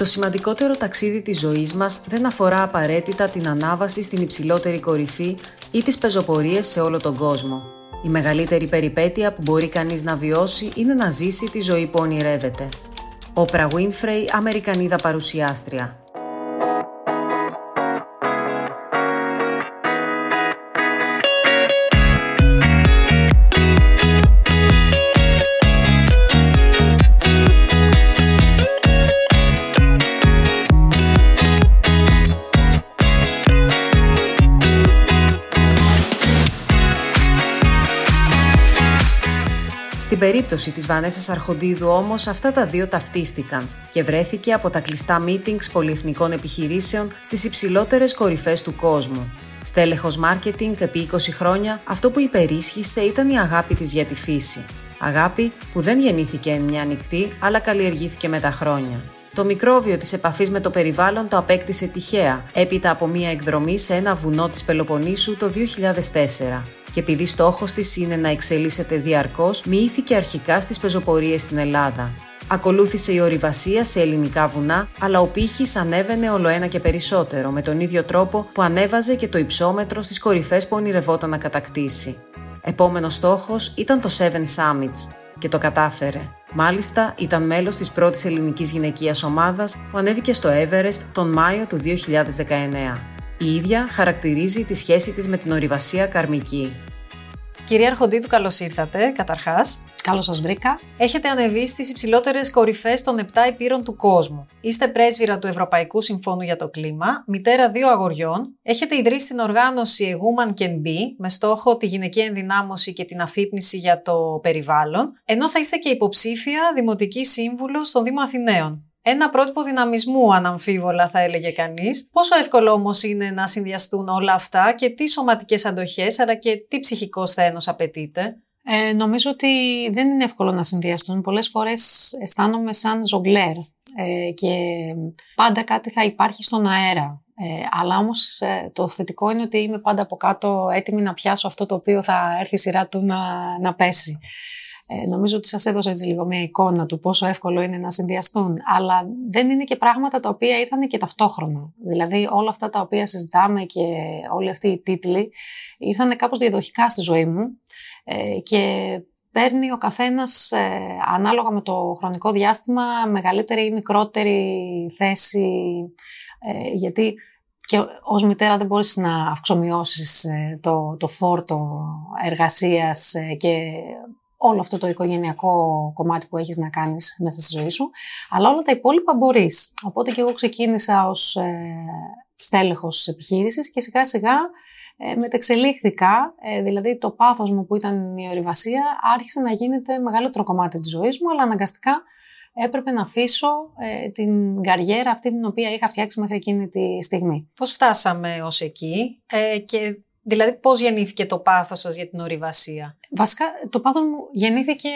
Το σημαντικότερο ταξίδι της ζωής μας δεν αφορά απαραίτητα την ανάβαση στην υψηλότερη κορυφή ή τις πεζοπορίες σε όλο τον κόσμο. Η μεγαλύτερη περιπέτεια που μπορεί κανείς να βιώσει είναι να ζήσει τη ζωή που ονειρεύεται. Όπρα Winfrey, Αμερικανίδα παρουσιάστρια. Περίπτωση της Βανέσας Αρχοντίδου όμως αυτά τα δύο ταυτίστηκαν και βρέθηκε από τα κλειστά meetings πολυεθνικών επιχειρήσεων στις υψηλότερες κορυφές του κόσμου. Στέλεχος μάρκετινγκ επί 20 χρόνια, αυτό που υπερίσχυσε ήταν η αγάπη της για τη φύση. Αγάπη που δεν γεννήθηκε εν μια νυχτή, αλλά καλλιεργήθηκε με τα χρόνια. Το μικρόβιο της επαφής με το περιβάλλον το απέκτησε τυχαία, έπειτα από μια εκδρομή σε ένα βουνό της Πελοποννήσου το 2004 και επειδή στόχος της είναι να εξελίσσεται διαρκώς, μοιήθηκε αρχικά στις πεζοπορίες στην Ελλάδα. Ακολούθησε η ορειβασία σε ελληνικά βουνά, αλλά ο πύχης ανέβαινε ολοένα και περισσότερο, με τον ίδιο τρόπο που ανέβαζε και το υψόμετρο στις κορυφές που ονειρευόταν να κατακτήσει. Επόμενος στόχος ήταν το Seven Summits και το κατάφερε. Μάλιστα, ήταν μέλος της πρώτης ελληνικής γυναικείας ομάδας που ανέβηκε στο Everest τον Μάιο του 2019. Η ίδια χαρακτηρίζει τη σχέση της με την ορειβασία καρμική. Κυρία Αρχοντίδου, καλώς ήρθατε, καταρχάς. Καλώς σας βρήκα. Έχετε ανεβεί στις υψηλότερες κορυφές των 7 υπήρων του κόσμου. Είστε πρέσβυρα του Ευρωπαϊκού Συμφώνου για το Κλίμα, μητέρα δύο αγοριών. Έχετε ιδρύσει την οργάνωση A Woman Can Be με στόχο τη γυναική ενδυνάμωση και την αφύπνιση για το περιβάλλον, ενώ θα είστε και υποψήφια δημοτική σύμβουλος στον Δήμο Αθηναίων. Ένα πρότυπο δυναμισμού, αναμφίβολα, θα έλεγε κανείς. Πόσο εύκολο όμως είναι να συνδυαστούν όλα αυτά και τι σωματικές αντοχές, αλλά και τι ψυχικό σθένος απαιτείται; Ε, νομίζω ότι δεν είναι εύκολο να συνδυαστούν. Πολλές φορές αισθάνομαι σαν ζογκλέρ ε, και πάντα κάτι θα υπάρχει στον αέρα. Ε, αλλά όμως ε, το θετικό είναι ότι είμαι πάντα από κάτω έτοιμη να πιάσω αυτό το οποίο θα έρθει η σειρά του να, να πέσει. Ε, νομίζω ότι σας έδωσα έτσι λίγο μια εικόνα του πόσο εύκολο είναι να συνδυαστούν, αλλά δεν είναι και πράγματα τα οποία ήρθαν και ταυτόχρονα. Δηλαδή όλα αυτά τα οποία συζητάμε και όλοι αυτοί οι τίτλοι ήρθαν κάπως διαδοχικά στη ζωή μου ε, και παίρνει ο καθένας ε, ανάλογα με το χρονικό διάστημα μεγαλύτερη ή μικρότερη θέση ε, γιατί και ως μητέρα δεν μπορείς να αυξομοιώσεις ε, το, το φόρτο εργασίας και όλο αυτό το οικογενειακό κομμάτι που έχεις να κάνεις μέσα στη ζωή σου, αλλά όλα τα υπόλοιπα μπορείς. Οπότε και εγώ ξεκίνησα ως ε, στέλεχος της επιχείρησης και σιγά σιγά ε, μετεξελίχθηκα, ε, δηλαδή το πάθος μου που ήταν η ορειβασία άρχισε να γίνεται μεγαλύτερο κομμάτι της ζωής μου, αλλά αναγκαστικά έπρεπε να αφήσω ε, την καριέρα αυτή την οποία είχα φτιάξει μέχρι εκείνη τη στιγμή. Πώς φτάσαμε ως εκεί ε, και Δηλαδή πώς γεννήθηκε το πάθος σας για την ορειβασία; Βασικά το πάθος μου γεννήθηκε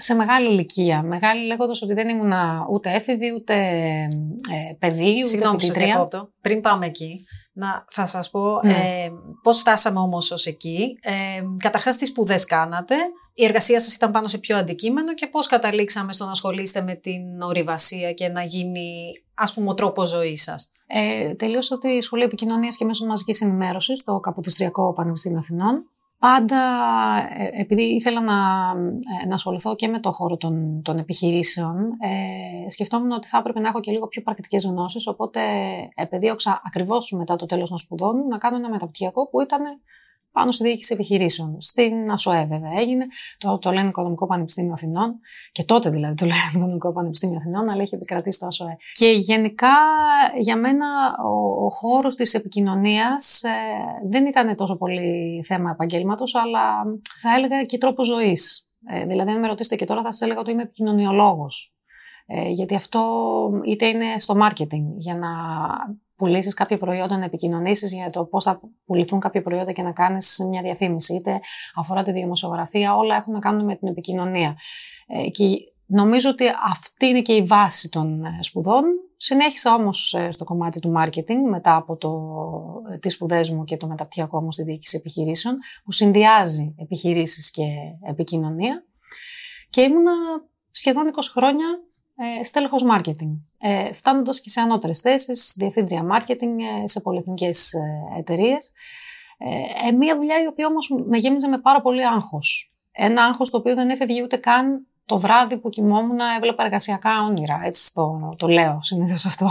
σε μεγάλη ηλικία. Μεγάλη λέγοντας ότι δεν ήμουν ούτε έφηβη, ούτε ε, παιδί, ούτε Συγγνώμη, σας διακόπτω. Πριν πάμε εκεί, να, θα σας πω ναι. ε, πώς φτάσαμε όμως ως εκεί. Ε, καταρχάς, τις σπουδές κάνατε. Η εργασία σας ήταν πάνω σε ποιο αντικείμενο και πώς καταλήξαμε στο να ασχολείστε με την ορειβασία και να γίνει, ας πούμε, ο τρόπος ζωής σας; Ε, τελείωσα τη Σχολή Επικοινωνίας και Μέσων Μαζικής Ενημέρωσης στο Καποδιστριακό Πανεπιστήμιο Αθηνών. Πάντα, ε, επειδή ήθελα να, ε, να ασχοληθώ και με το χώρο των, των επιχειρήσεων, ε, σκεφτόμουν ότι θα έπρεπε να έχω και λίγο πιο πρακτικές γνώσεις, οπότε επεδίωξα ακριβώς μετά το τέλος των σπουδών να κάνω ένα μεταπτυχιακό που ήταν πάνω στη διοίκηση επιχειρήσεων. Στην ΑΣΟΕ, βέβαια, έγινε. Το, το λένε Οικονομικό Πανεπιστήμιο Αθηνών. Και τότε δηλαδή το λένε Οικονομικό Πανεπιστήμιο Αθηνών, αλλά έχει επικρατήσει το ΑΣΟΕ. Και γενικά για μένα ο, ο χώρος της επικοινωνίας ε, δεν ήταν τόσο πολύ θέμα επαγγέλματος, αλλά θα έλεγα και τρόπος ζωής. Ε, δηλαδή, αν με ρωτήσετε και τώρα, θα σας έλεγα ότι είμαι επικοινωνιολόγος. Ε, γιατί αυτό είτε είναι στο marketing, για να πουλήσεις κάποια προϊόντα, να επικοινωνήσεις για το πώς θα πουληθούν κάποια προϊόντα και να κάνεις μια διαφήμιση, είτε αφορά τη δημοσιογραφία, όλα έχουν να κάνουν με την επικοινωνία. Ε, και νομίζω ότι αυτή είναι και η βάση των ε, σπουδών. Συνέχισα όμως ε, στο κομμάτι του marketing μετά από το, τις σπουδές μου και το μεταπτυχιακό μου στη διοίκηση επιχειρήσεων, που συνδυάζει επιχειρήσεις και επικοινωνία. Και ήμουνα σχεδόν 20 χρόνια ε, στέλεχος marketing, ε, φτάνοντας και σε ανώτερες θέσεις, διευθύντρια marketing ε, σε πολυεθνικές ε, εταιρείες. Ε, μια δουλειά η οποία όμως με γέμιζε με πάρα πολύ άγχος. Ένα άγχος το οποίο δεν έφευγε ούτε καν το βράδυ που κοιμόμουν έβλεπα εργασιακά όνειρα, έτσι το, το λέω συνήθως αυτό.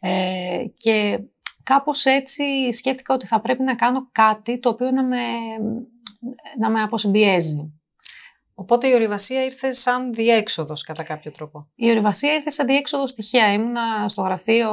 Ε, και κάπως έτσι σκέφτηκα ότι θα πρέπει να κάνω κάτι το οποίο να με, να με αποσυμπιέζει. Οπότε η ορειβασία ήρθε σαν διέξοδος κατά κάποιο τρόπο. Η ορειβασία ήρθε σαν διέξοδο στοιχεία. Ήμουνα στο γραφείο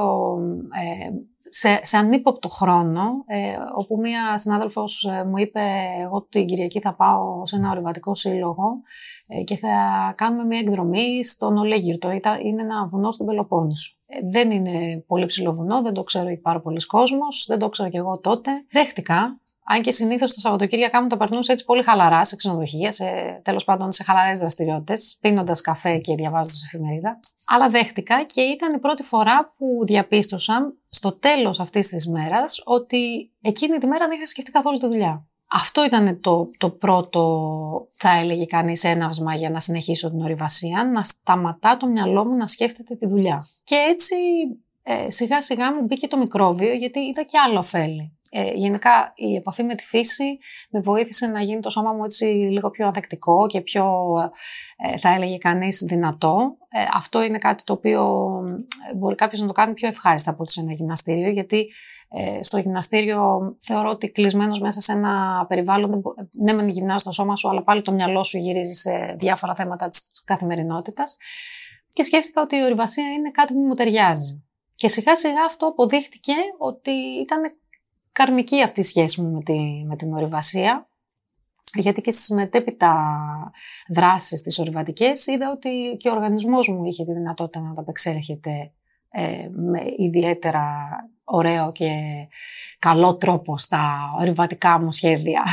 ε, σε, σε ανύποπτο χρόνο, ε, όπου μία συνάδελφος ε, μου είπε εγώ την Κυριακή θα πάω σε ένα ορειβατικό σύλλογο ε, και θα κάνουμε μια εκδρομή στον Ολέγυρτο. Είναι ένα βουνό στην Πελοπόννησο. Ε, δεν είναι πολύ ψηλό βουνό, δεν το ξέρω πάρα πολλοί κόσμος, δεν το ξέρω κι εγώ τότε. Δέχτηκα, αν και συνήθως τα Σαββατοκύριακά μου τα περνούσα έτσι πολύ χαλαρά σε ξενοδοχεία, σε τέλος πάντων σε χαλαρές δραστηριότητες, πίνοντας καφέ και διαβάζοντας εφημερίδα. Αλλά δέχτηκα και ήταν η πρώτη φορά που διαπίστωσα στο τέλος αυτής της μέρας ότι εκείνη τη μέρα δεν είχα σκεφτεί καθόλου τη δουλειά. Αυτό ήταν το, το πρώτο, θα έλεγε κανείς, έναυσμα για να συνεχίσω την ορειβασία, να σταματά το μυαλό μου να σκέφτεται τη δουλειά. Και έτσι ε, σιγά σιγά μου μπήκε το μικρόβιο, γιατί είδα και άλλο ωφέλη. Ε, γενικά η επαφή με τη φύση με βοήθησε να γίνει το σώμα μου έτσι λίγο πιο ανθεκτικό και πιο, ε, θα έλεγε κανείς, δυνατό. Ε, αυτό είναι κάτι το οποίο ε, μπορεί κάποιος να το κάνει πιο ευχάριστα από ότι σε ένα γυμναστήριο, γιατί ε, στο γυμναστήριο θεωρώ ότι κλεισμένος μέσα σε ένα περιβάλλον, ναι μεν γυμνάζεις το σώμα σου, αλλά πάλι το μυαλό σου γυρίζεις σε διάφορα θέματα της καθημερινότητας. Και σκέφτηκα ότι η ορειβασία είναι κάτι που μου ταιριάζει. Και σιγά σιγά αυτό αποδείχτηκε ότι ήταν καρμική αυτή η σχέση μου με, τη, με την ορειβασία. Γιατί και στις μετέπειτα δράσεις τις ορειβατικές είδα ότι και ο οργανισμός μου είχε τη δυνατότητα να ανταπεξέρχεται ε, με ιδιαίτερα ωραίο και καλό τρόπο στα ορειβατικά μου σχέδια.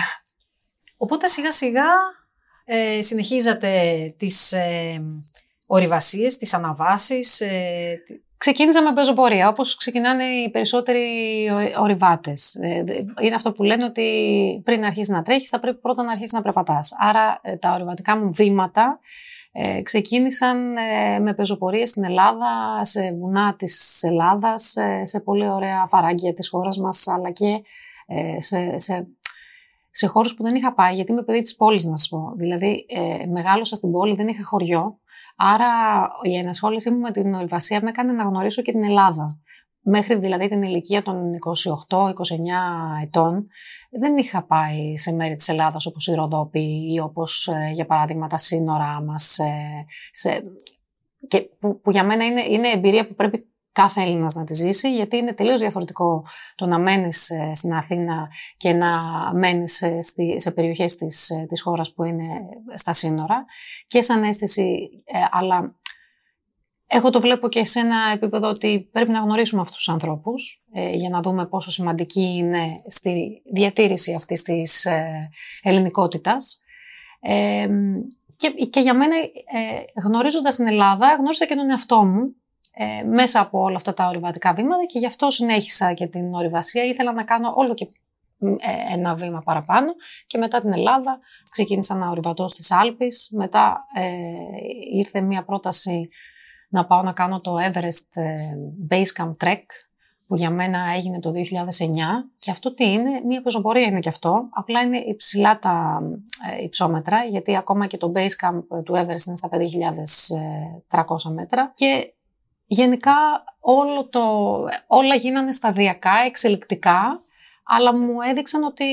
Οπότε σιγά σιγά ε, συνεχίζατε τις ε, ορειβασίες, τις αναβάσεις, ε, Ξεκίνησα με πεζοπορία, όπως ξεκινάνε οι περισσότεροι ορειβάτες. Ε, είναι αυτό που λένε ότι πριν αρχίσεις να τρέχεις θα πρέπει πρώτα να αρχίσεις να περπατάς. Άρα ε, τα ορειβατικά μου βήματα ε, ξεκίνησαν με πεζοπορίες στην Ελλάδα, σε βουνά της Ελλάδας, σε πολύ ωραία φαράγγια της χώρας μας, αλλά και σε, σε, σε χώρους που δεν είχα πάει, γιατί είμαι παιδί της πόλης να σας πω. Δηλαδή, μεγάλωσα στην πόλη, δεν είχα χωριό, Άρα η ενασχόλησή μου με την ορειβασία με έκανε να γνωρίσω και την Ελλάδα. Μέχρι δηλαδή την ηλικία των 28-29 ετών δεν είχα πάει σε μέρη της Ελλάδας όπως η Ροδόπη ή όπως ε, για παράδειγμα τα σύνορά μας ε, σε, και που, που, για μένα είναι, είναι εμπειρία που πρέπει κάθε Έλληνας να τη ζήσει, γιατί είναι τελείως διαφορετικό το να μένεις ε, στην Αθήνα και να μένεις ε, σε περιοχές της, ε, της χώρας που είναι στα σύνορα και σαν αίσθηση, αλλά εγώ το βλέπω και σε ένα επίπεδο ότι πρέπει να γνωρίσουμε αυτούς τους ανθρώπους για να δούμε πόσο σημαντική είναι στη διατήρηση αυτής της ε, ελληνικότητας. και, και για μένα, ε, γνωρίζοντας την Ελλάδα, γνώρισα και τον εαυτό μου ε, μέσα από όλα αυτά τα ορειβατικά βήματα και γι' αυτό συνέχισα και την ορειβασία. Ήθελα να κάνω όλο και ε, ένα βήμα παραπάνω και μετά την Ελλάδα ξεκίνησα να ορειβατώ στις Άλπεις. Μετά ε, ήρθε μια πρόταση να πάω να κάνω το Everest ε, Base Camp Trek που για μένα έγινε το 2009 και αυτό τι είναι, μια πεζοπορία είναι και αυτό, απλά είναι υψηλά τα ε, υψόμετρα γιατί ακόμα και το Base Camp του Everest είναι στα 5.300 μέτρα και γενικά όλο το, όλα γίνανε σταδιακά, εξελικτικά, αλλά μου έδειξαν ότι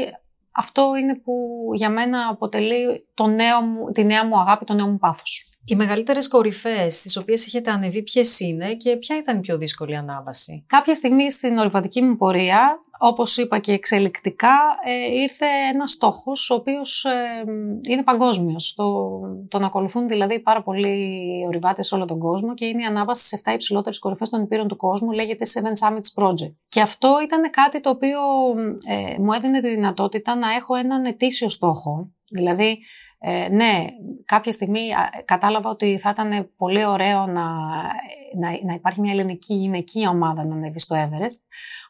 αυτό είναι που για μένα αποτελεί το νέο μου, τη νέα μου αγάπη, το νέο μου πάθος. Οι μεγαλύτερες κορυφές στις οποίες έχετε ανεβεί ποιες είναι και ποια ήταν η πιο δύσκολη ανάβαση; Κάποια στιγμή στην ορειβατική μου πορεία όπως είπα και εξελικτικά, ε, ήρθε ένας στόχος ο οποίος ε, είναι παγκόσμιος. Το, τον ακολουθούν δηλαδή πάρα πολλοί ορειβάτες σε όλο τον κόσμο και είναι η ανάβαση στις 7 υψηλότερες κορυφές των υπήρων του κόσμου, λέγεται Seven Summits Project. Και αυτό ήταν κάτι το οποίο ε, μου έδινε τη δυνατότητα να έχω έναν ετήσιο στόχο. Δηλαδή, ε, ναι, κάποια στιγμή κατάλαβα ότι θα ήταν πολύ ωραίο να, να, να υπάρχει μια ελληνική γυναική ομάδα να ανέβει στο Everest,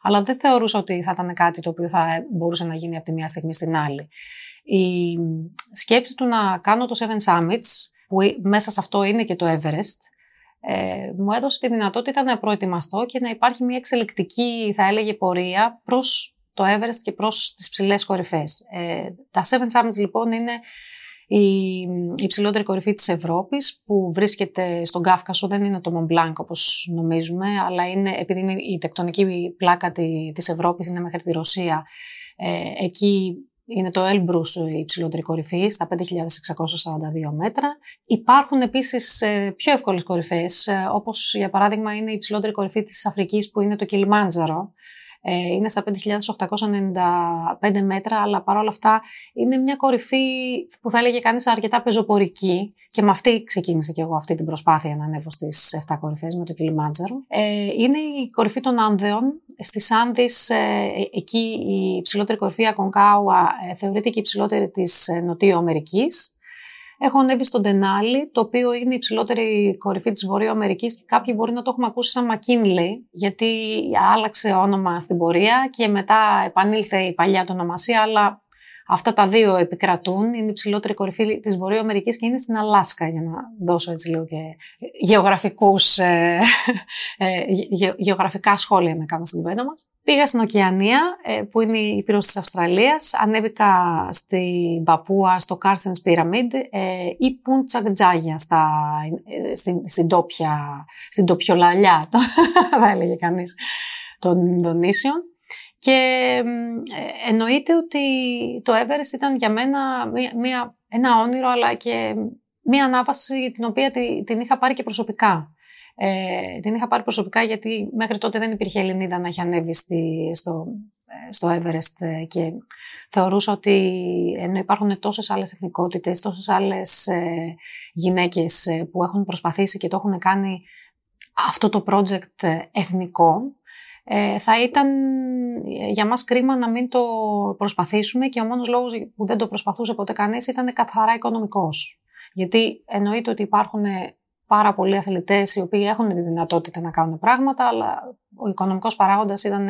αλλά δεν θεωρούσα ότι θα ήταν κάτι το οποίο θα μπορούσε να γίνει από τη μία στιγμή στην άλλη. Η σκέψη του να κάνω το Seven Summits, που μέσα σε αυτό είναι και το Everest, ε, μου έδωσε τη δυνατότητα να προετοιμαστώ και να υπάρχει μια εξελικτική, θα έλεγε, πορεία προς το Everest και προς τις ψηλές κορυφές. Ε, τα Seven Summits λοιπόν είναι η υψηλότερη κορυφή της Ευρώπης που βρίσκεται στον Κάφκασο, δεν είναι το Mont Blanc όπως νομίζουμε, αλλά είναι, επειδή είναι η τεκτονική πλάκα της Ευρώπης, είναι μέχρι τη Ρωσία, ε, εκεί είναι το Elbrus η υψηλότερη κορυφή, στα 5.642 μέτρα. Υπάρχουν επίσης ε, πιο εύκολες κορυφές, ε, όπως για παράδειγμα είναι η υψηλότερη κορυφή της Αφρικής που είναι το Κιλιμάντζαρο, ε, είναι στα 5.895 μέτρα, αλλά παρόλα αυτά είναι μια κορυφή που θα έλεγε κανείς αρκετά πεζοπορική και με αυτή ξεκίνησε και εγώ αυτή την προσπάθεια να ανέβω στις 7 κορυφές με το Κιλιμάντζαρο. Ε, είναι η κορυφή των Άνδεων. Στις Άνδης, ε, εκεί η υψηλότερη κορυφή Ακονκάουα ε, θεωρείται και η υψηλότερη της ε, Νοτιού Αμερικής. Έχω ανέβει στον Τενάλι, το οποίο είναι η υψηλότερη κορυφή της Βορείου Αμερικής και κάποιοι μπορεί να το έχουμε ακούσει σαν McKinley, γιατί άλλαξε όνομα στην πορεία και μετά επανήλθε η παλιά του ονομασία, αλλά Αυτά τα δύο επικρατούν. Είναι η υψηλότερη κορυφή της Βορείου Αμερικής και είναι στην Αλάσκα, για να δώσω έτσι λίγο και γεωγραφικούς, ε, ε, γεωγραφικά σχόλια να κάνω στην κουβέντα μας. Πήγα στην Οκεανία, ε, που είναι η πύρο της Αυστραλίας. Ανέβηκα στην Παπούα, στο Κάρσενς Pyramid ε, ή Πούντσακ στα, ε, στην, στην, τόπια, στην τοπιολαλιά, θα έλεγε κανείς, των Ινδονήσιων. Και ε, εννοείται ότι το Everest ήταν για μένα μια, ένα όνειρο αλλά και μια ανάβαση την οποία την είχα πάρει και προσωπικά. Ε, την είχα πάρει προσωπικά γιατί μέχρι τότε δεν υπήρχε Ελληνίδα να έχει ανέβει στη, στο, ε, στο Everest και θεωρούσα ότι ενώ υπάρχουν τόσες άλλες εθνικότητες, τόσες άλλες ε, γυναίκες που έχουν προσπαθήσει και το έχουν κάνει αυτό το project εθνικό, ε, θα ήταν για μας κρίμα να μην το προσπαθήσουμε και ο μόνος λόγος που δεν το προσπαθούσε ποτέ κανείς ήταν καθαρά οικονομικός. Γιατί εννοείται ότι υπάρχουν πάρα πολλοί αθλητές οι οποίοι έχουν τη δυνατότητα να κάνουν πράγματα, αλλά ο οικονομικός παράγοντας ήταν,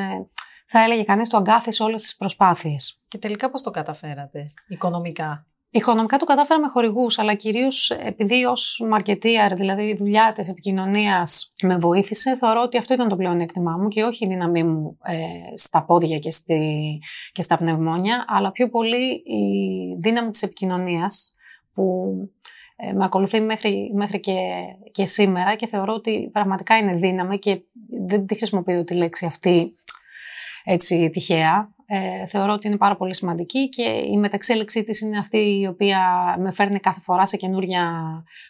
θα έλεγε κανείς, το αγκάθι σε όλες τις προσπάθειες. Και τελικά πώς το καταφέρατε, οικονομικά; Οικονομικά το κατάφερα με χορηγούς, αλλά κυρίως επειδή ως marketeer, δηλαδή η δουλειά της επικοινωνίας με βοήθησε, θεωρώ ότι αυτό ήταν το πλεονέκτημά μου και όχι η δύναμή μου ε, στα πόδια και, στη, και στα πνευμόνια, αλλά πιο πολύ η δύναμη της επικοινωνίας που ε, με ακολουθεί μέχρι, μέχρι και, και σήμερα και θεωρώ ότι πραγματικά είναι δύναμη και δεν τη χρησιμοποιώ τη λέξη αυτή έτσι τυχαία. Ε, θεωρώ ότι είναι πάρα πολύ σημαντική και η μεταξέλιξή της είναι αυτή η οποία με φέρνει κάθε φορά σε καινούρια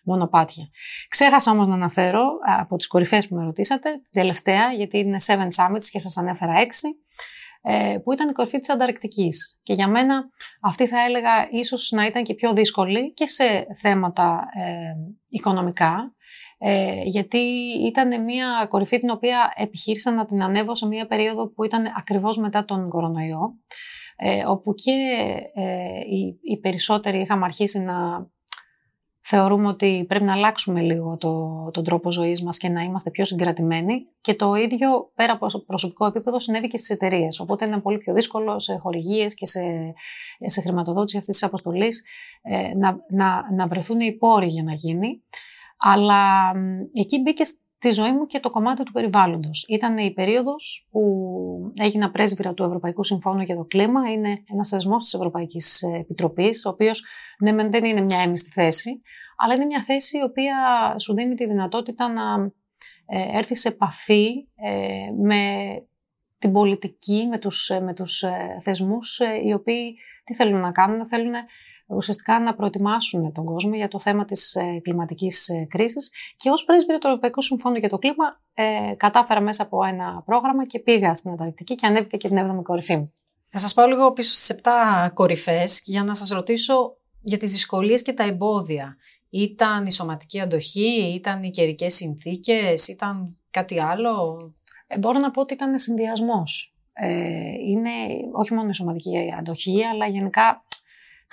μονοπάτια. Ξέχασα όμως να αναφέρω από τις κορυφές που με ρωτήσατε, τελευταία, γιατί είναι Seven Summits και σας ανέφερα έξι, ε, που ήταν η κορυφή της Ανταρκτικής. Και για μένα αυτή θα έλεγα ίσως να ήταν και πιο δύσκολη και σε θέματα ε, οικονομικά, ε, γιατί ήταν μια κορυφή την οποία επιχείρησα να την ανέβω σε μια περίοδο που ήταν ακριβώς μετά τον κορονοϊό, ε, όπου και ε, οι, οι περισσότεροι είχαμε αρχίσει να θεωρούμε ότι πρέπει να αλλάξουμε λίγο το, τον τρόπο ζωής μας και να είμαστε πιο συγκρατημένοι και το ίδιο πέρα από προσωπικό επίπεδο συνέβη και στις εταιρείες. Οπότε είναι πολύ πιο δύσκολο σε χορηγίες και σε, σε χρηματοδότηση αυτής της αποστολής ε, να, να, να βρεθούν οι πόροι για να γίνει. Αλλά εκεί μπήκε στη ζωή μου και το κομμάτι του περιβάλλοντος. Ήταν η περίοδος που έγινα πρέσβυρα του Ευρωπαϊκού Συμφώνου για το Κλίμα. Είναι ένας θεσμός της Ευρωπαϊκής Επιτροπής, ο οποίος ναι, δεν είναι μια έμιστη θέση, αλλά είναι μια θέση η οποία σου δίνει τη δυνατότητα να ε, έρθεις σε επαφή ε, με την πολιτική, με τους, με τους ε, θεσμούς οι οποίοι τι θέλουν να κάνουν, θέλουν ουσιαστικά να προετοιμάσουν τον κόσμο για το θέμα της ε, κλιματικής ε, κρίσης και ως πρέσβυρο του Ευρωπαϊκού Συμφώνου για το κλίμα ε, κατάφερα μέσα από ένα πρόγραμμα και πήγα στην Ανταρκτική και ανέβηκα και την 7η κορυφή μου. Θα σας πάω λίγο πίσω στις 7 κορυφές για να σας ρωτήσω για τις δυσκολίες και τα εμπόδια. Ήταν η σωματική αντοχή, ήταν οι καιρικές συνθήκες, ήταν κάτι άλλο; Ε, μπορώ να πω ότι ήταν συνδυασμός. Ε, είναι όχι μόνο η σωματική αντοχή, αλλά γενικά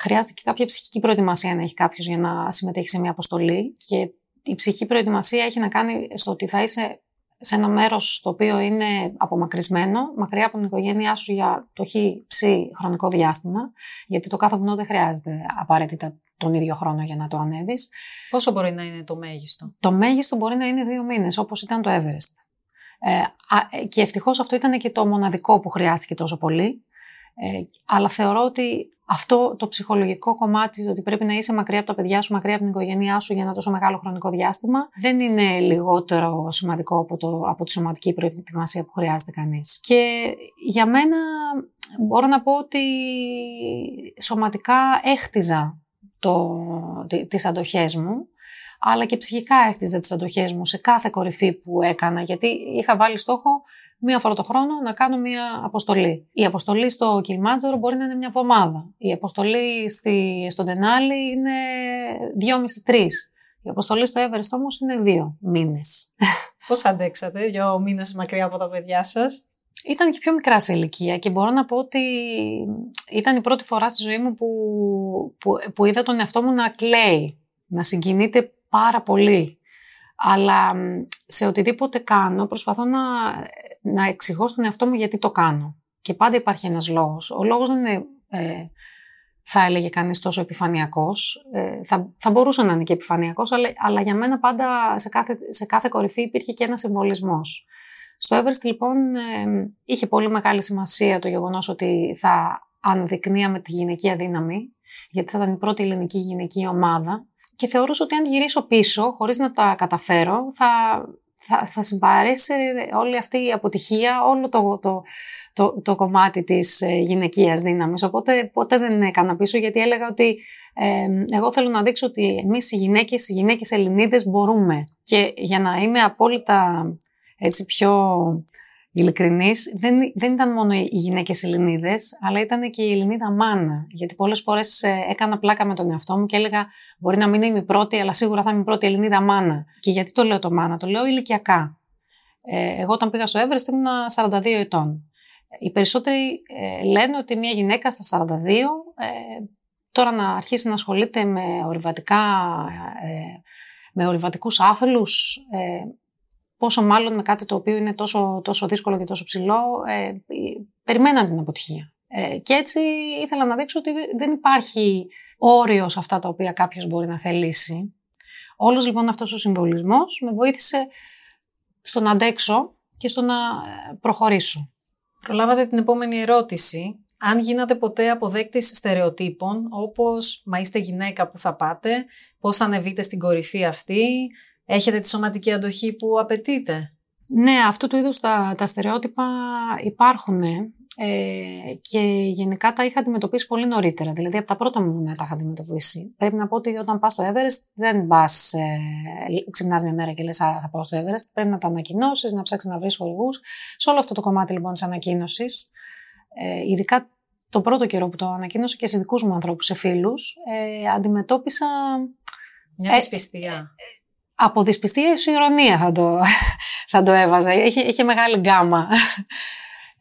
χρειάζεται και κάποια ψυχική προετοιμασία να έχει κάποιος για να συμμετέχει σε μια αποστολή. Και η ψυχική προετοιμασία έχει να κάνει στο ότι θα είσαι σε ένα μέρος το οποίο είναι απομακρυσμένο, μακριά από την οικογένειά σου για το χ ψ χρονικό διάστημα, γιατί το κάθε βουνό δεν χρειάζεται απαραίτητα τον ίδιο χρόνο για να το ανέβεις. Πόσο μπορεί να είναι το μέγιστο; Το μέγιστο μπορεί να είναι δύο μήνες, όπως ήταν το Everest. Ε, και ευτυχώς αυτό ήταν και το μοναδικό που χρειάστηκε τόσο πολύ. Ε, αλλά θεωρώ ότι αυτό το ψυχολογικό κομμάτι, ότι πρέπει να είσαι μακριά από τα παιδιά σου, μακριά από την οικογένειά σου για ένα τόσο μεγάλο χρονικό διάστημα, δεν είναι λιγότερο σημαντικό από, το, από τη σωματική προετοιμασία που χρειάζεται κανείς. Και για μένα μπορώ να πω ότι σωματικά έχτιζα το, τις αντοχές μου, αλλά και ψυχικά έχτιζα τις αντοχές μου σε κάθε κορυφή που έκανα, γιατί είχα βάλει στόχο μία φορά το χρόνο να κάνω μία αποστολή. Η αποστολή στο Κιλμάτζαρο μπορεί να είναι μια εβδομάδα. Η αποστολή στη, στον Τενάλι είναι δυόμιση-τρει. Η αποστολή στο Everest όμως είναι δύο μήνες. Πώς αντέξατε δύο μήνες μακριά από τα παιδιά σας; Ήταν και πιο μικρά σε ηλικία και μπορώ να πω ότι ήταν η πρώτη φορά στη ζωή μου που, που, που είδα τον εαυτό μου να κλαίει, να συγκινείται πάρα πολύ. Αλλά σε οτιδήποτε κάνω προσπαθώ να, να εξηγώ στον εαυτό μου γιατί το κάνω. Και πάντα υπάρχει ένας λόγος. Ο λόγος δεν είναι, ε, θα έλεγε κανείς, τόσο επιφανειακός. Ε, θα, θα μπορούσε να είναι και επιφανειακός, αλλά, αλλά για μένα πάντα σε κάθε, σε κάθε κορυφή υπήρχε και ένα συμβολισμός. Στο Everest λοιπόν ε, είχε πολύ μεγάλη σημασία το γεγονός ότι θα αναδεικνύαμε τη γυναικεία δύναμη, γιατί θα ήταν η πρώτη ελληνική γυναική ομάδα και θεωρούσα ότι αν γυρίσω πίσω, χωρίς να τα καταφέρω, θα, θα, θα συμπαρέσει όλη αυτή η αποτυχία, όλο το, το, το, το κομμάτι της ε, γυναικείας δύναμης. Οπότε ποτέ δεν έκανα πίσω γιατί έλεγα ότι ε, εγώ θέλω να δείξω ότι εμείς οι γυναίκες, οι γυναίκες Ελληνίδες μπορούμε. Και για να είμαι απόλυτα έτσι πιο ειλικρινής, δεν, δεν ήταν μόνο οι γυναίκες Ελληνίδες, αλλά ήταν και η Ελληνίδα μάνα. Γιατί πολλές φορές ε, έκανα πλάκα με τον εαυτό μου και έλεγα: Μπορεί να μην είμαι η πρώτη, αλλά σίγουρα θα είμαι η πρώτη Ελληνίδα μάνα. Και γιατί το λέω το μάνα, το λέω ηλικιακά. Ε, εγώ όταν πήγα στο Everest ήμουν 42 ετών. Οι περισσότεροι ε, λένε ότι μια γυναίκα στα 42 ε, τώρα να αρχίσει να ασχολείται με ορειβατικά, ε, με ορειβατικούς άθλους, ε, πόσο μάλλον με κάτι το οποίο είναι τόσο, τόσο δύσκολο και τόσο ψηλό, ε, περιμέναν την αποτυχία. Ε, και έτσι ήθελα να δείξω ότι δεν υπάρχει όριο σε αυτά τα οποία κάποιος μπορεί να θελήσει. Όλος λοιπόν αυτός ο συμβολισμός με βοήθησε στο να αντέξω και στο να ε, προχωρήσω. Προλάβατε την επόμενη ερώτηση. Αν γίνατε ποτέ αποδέκτης στερεοτύπων, όπως «Μα είστε γυναίκα που θα πάτε», «Πώς θα ανεβείτε στην κορυφή αυτή», Έχετε τη σωματική αντοχή που απαιτείτε. Ναι, αυτού του είδους τα, τα στερεότυπα υπάρχουν ε, και γενικά τα είχα αντιμετωπίσει πολύ νωρίτερα. Δηλαδή από τα πρώτα μου βουνά τα είχα αντιμετωπίσει. Πρέπει να πω ότι όταν πας στο Everest δεν πας, ε, ξυπνάς μια μέρα και λες θα πάω στο Everest. Πρέπει να τα ανακοινώσεις, να ψάξεις να βρεις χορηγούς. Σε όλο αυτό το κομμάτι λοιπόν της ανακοίνωσης, ε, ειδικά το πρώτο καιρό που το ανακοίνωσα και σε δικούς μου ανθρώπους, σε φίλους, ε, αντιμετώπισα... Μια δυσπιστία. Ε, από δυσπιστία έως ηρωνία θα το, θα το έβαζα. Έχει, έχει μεγάλη γκάμα.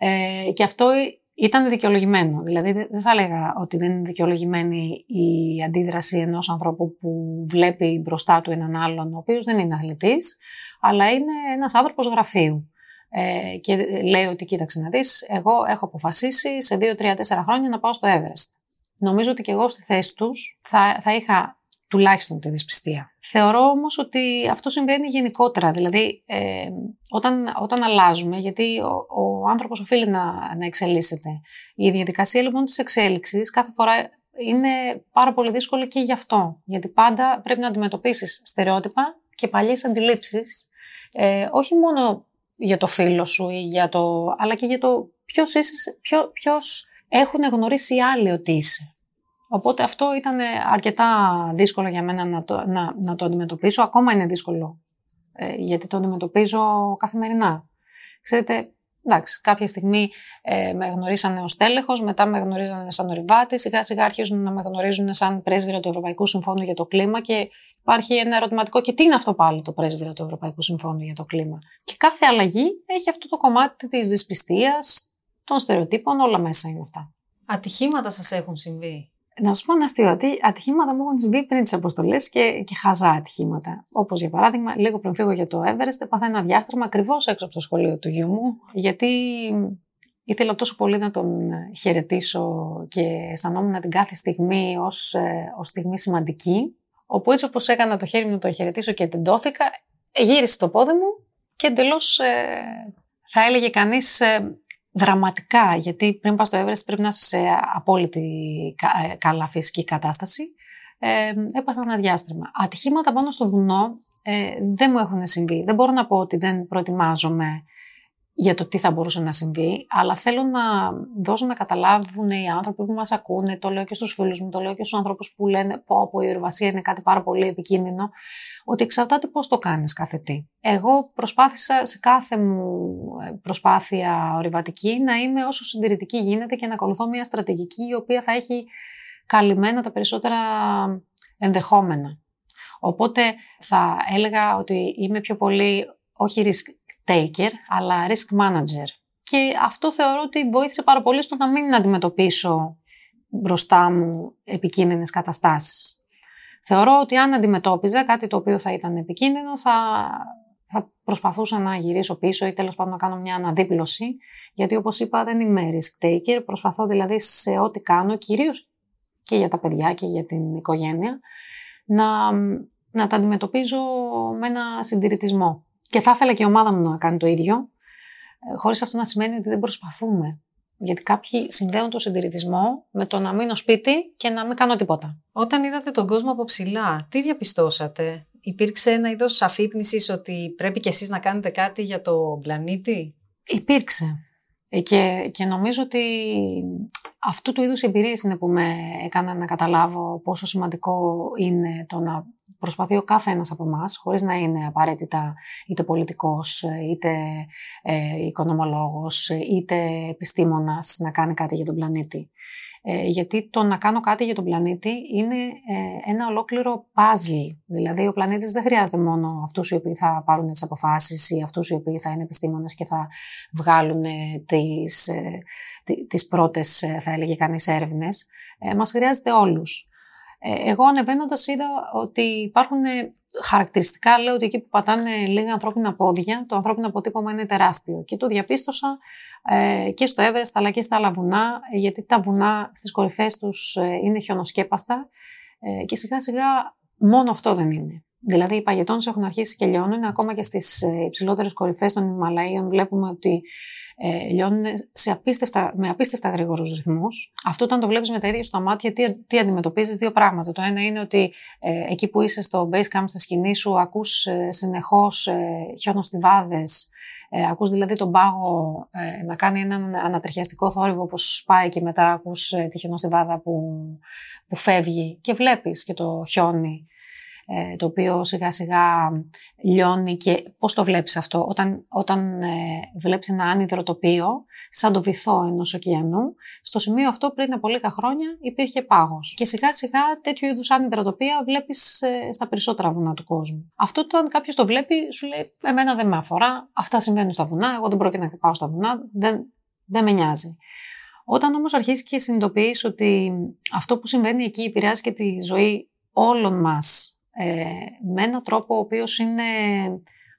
Ε, και αυτό ήταν δικαιολογημένο. Δηλαδή δεν θα έλεγα ότι δεν είναι δικαιολογημένη η αντίδραση ενός ανθρώπου που βλέπει μπροστά του έναν άλλον, ο οποίος δεν είναι αθλητής, αλλά είναι ένας άνθρωπος γραφείου. Ε, και λέει ότι κοίταξε να δεις, εγώ έχω αποφασίσει σε 2-3-4 χρόνια να πάω στο Everest. Νομίζω ότι και εγώ στη θέση τους θα, θα είχα τουλάχιστον τη δυσπιστία. Θεωρώ όμως ότι αυτό συμβαίνει γενικότερα, δηλαδή ε, όταν, όταν αλλάζουμε, γιατί ο, ο άνθρωπος οφείλει να, να εξελίσσεται. Η διαδικασία λοιπόν της εξέλιξης κάθε φορά είναι πάρα πολύ δύσκολη και γι' αυτό. Γιατί πάντα πρέπει να αντιμετωπίσεις στερεότυπα και παλιές αντιλήψεις, ε, όχι μόνο για το φίλο σου, ή για το, αλλά και για το ποιος, είσαι, ποιο, ποιος έχουν γνωρίσει οι άλλοι ότι είσαι. Οπότε αυτό ήταν αρκετά δύσκολο για μένα να το, να, να το αντιμετωπίσω. Ακόμα είναι δύσκολο, ε, γιατί το αντιμετωπίζω καθημερινά. Ξέρετε, εντάξει, κάποια στιγμή ε, με γνωρίσανε ως τέλεχος, μετά με γνωρίζανε σαν ορειβάτης, σιγά σιγά αρχίζουν να με γνωρίζουν σαν πρέσβυρα του Ευρωπαϊκού Συμφώνου για το κλίμα και υπάρχει ένα ερωτηματικό και τι είναι αυτό πάλι το πρέσβυρα του Ευρωπαϊκού Συμφώνου για το κλίμα; Και κάθε αλλαγή έχει αυτό το κομμάτι της δυσπιστίας, των στερεοτύπων, όλα μέσα είναι αυτά. Ατυχήματα σας έχουν συμβεί; Να σου πω ένα αστείο. Ατυχήματα μου έχουν συμβεί πριν τις αποστολές και, και χαζά ατυχήματα. Όπως για παράδειγμα, λίγο πριν φύγω για το Everest, έπαθα ένα διάστρεμα ακριβώς έξω από το σχολείο του γιού μου, γιατί Ήθελα τόσο πολύ να τον χαιρετήσω και αισθανόμουν την κάθε στιγμή ως, ως στιγμή σημαντική, όπου έτσι όπως έκανα το χέρι μου να τον χαιρετήσω και τεντώθηκα, γύρισε το πόδι μου και εντελώς θα έλεγε κανείς δραματικά, γιατί πριν πας στο Everest πρέπει να είσαι σε απόλυτη καλά φυσική κατάσταση ε, έπαθα ένα διάστρεμα. Ατυχήματα πάνω στο βουνό ε, δεν μου έχουν συμβεί. Δεν μπορώ να πω ότι δεν προετοιμάζομαι για το τι θα μπορούσε να συμβεί, αλλά θέλω να δώσω να καταλάβουν οι άνθρωποι που μας ακούνε, το λέω και στους φίλους μου, το λέω και στους ανθρώπους που λένε πω, πω η ορειβασία είναι κάτι πάρα πολύ επικίνδυνο, ότι εξαρτάται πώς το κάνεις κάθε τι. Εγώ προσπάθησα σε κάθε μου ε, προσπάθεια ορειβατική να είμαι όσο συντηρητική γίνεται και να ακολουθώ μια στρατηγική η οποία θα έχει καλυμμένα τα περισσότερα ενδεχόμενα. Οπότε θα έλεγα ότι είμαι πιο πολύ όχι risk taker, αλλά risk manager. Και αυτό θεωρώ ότι βοήθησε πάρα πολύ στο να μην αντιμετωπίσω μπροστά μου επικίνδυνες καταστάσεις. Θεωρώ ότι αν αντιμετώπιζα κάτι το οποίο θα ήταν επικίνδυνο, θα, θα προσπαθούσα να γυρίσω πίσω ή τέλος πάντων να κάνω μια αναδίπλωση, γιατί όπως είπα δεν είμαι risk taker, προσπαθώ δηλαδή σε ό,τι κάνω, κυρίως και για τα παιδιά και για την οικογένεια, να, να τα αντιμετωπίζω με ένα συντηρητισμό. Και θα ήθελα και η ομάδα μου να κάνει το ίδιο, ε, χωρίς αυτό να σημαίνει ότι δεν προσπαθούμε. Γιατί κάποιοι συνδέουν το συντηρητισμό με το να μείνω σπίτι και να μην κάνω τίποτα. Όταν είδατε τον κόσμο από ψηλά, τι διαπιστώσατε, Υπήρξε ένα είδος αφύπνισης ότι πρέπει και εσείς να κάνετε κάτι για το πλανήτη; Υπήρξε. Ε, και, και νομίζω ότι αυτού του είδους εμπειρίες είναι που με έκαναν να καταλάβω πόσο σημαντικό είναι το να προσπαθεί ο κάθε ένας από εμάς, χωρίς να είναι απαραίτητα είτε πολιτικός, είτε ε, οικονομολόγος, είτε επιστήμονας να κάνει κάτι για τον πλανήτη. Ε, γιατί το να κάνω κάτι για τον πλανήτη είναι ε, ένα ολόκληρο puzzle. Δηλαδή ο πλανήτης δεν χρειάζεται μόνο αυτούς οι οποίοι θα πάρουν τις αποφάσεις ή αυτούς οι οποίοι θα είναι επιστήμονες και θα βγάλουν ε, τις, ε, τις πρώτες, ε, θα έλεγε κανείς, έρευνες. Ε, μας χρειάζεται όλους. Εγώ ανεβαίνοντας είδα ότι υπάρχουν χαρακτηριστικά, λέω ότι εκεί που πατάνε λίγα ανθρώπινα πόδια, το ανθρώπινο αποτύπωμα είναι τεράστιο. Και το διαπίστωσα ε, και στο Everest αλλά και στα άλλα βουνά, γιατί τα βουνά στις κορυφές τους ε, είναι χιονοσκέπαστα ε, και σιγά σιγά μόνο αυτό δεν είναι. Δηλαδή οι παγετώνες έχουν αρχίσει και λιώνουν, ακόμα και στις υψηλότερες κορυφές των Ιμαλαίων βλέπουμε ότι ε, λιώνουν σε απίστευτα, με απίστευτα γρήγορους ρυθμούς. Αυτό όταν το βλέπεις με τα ίδια σου τα μάτια, τι, τι αντιμετωπίζεις, δύο πράγματα. Το ένα είναι ότι ε, εκεί που είσαι στο base camp, στη σκηνή σου, ακούς ε, συνεχώς ε, χιονοστιβάδε, ε, ακούς δηλαδή τον πάγο ε, να κάνει έναν ανατριχιαστικό θόρυβο όπως πάει και μετά ακούς ε, τη χιονοστιβάδα που, που φεύγει και βλέπεις και το χιόνι ε, το οποίο σιγά σιγά λιώνει και πώς το βλέπεις αυτό όταν, όταν ε, βλέπεις ένα άνυδρο τοπίο σαν το βυθό ενός ωκεανού στο σημείο αυτό πριν από λίγα χρόνια υπήρχε πάγος και σιγά σιγά τέτοιου είδους άνυδρα τοπία βλέπεις ε, στα περισσότερα βουνά του κόσμου. Αυτό όταν κάποιος το βλέπει σου λέει εμένα δεν με αφορά, αυτά συμβαίνουν στα βουνά, εγώ δεν πρόκειται να πάω στα βουνά, δεν, δεν με νοιάζει. Όταν όμως αρχίσει και συνειδητοποιείς ότι αυτό που συμβαίνει εκεί επηρεάζει και τη ζωή όλων μας ε, με έναν τρόπο ο οποίος είναι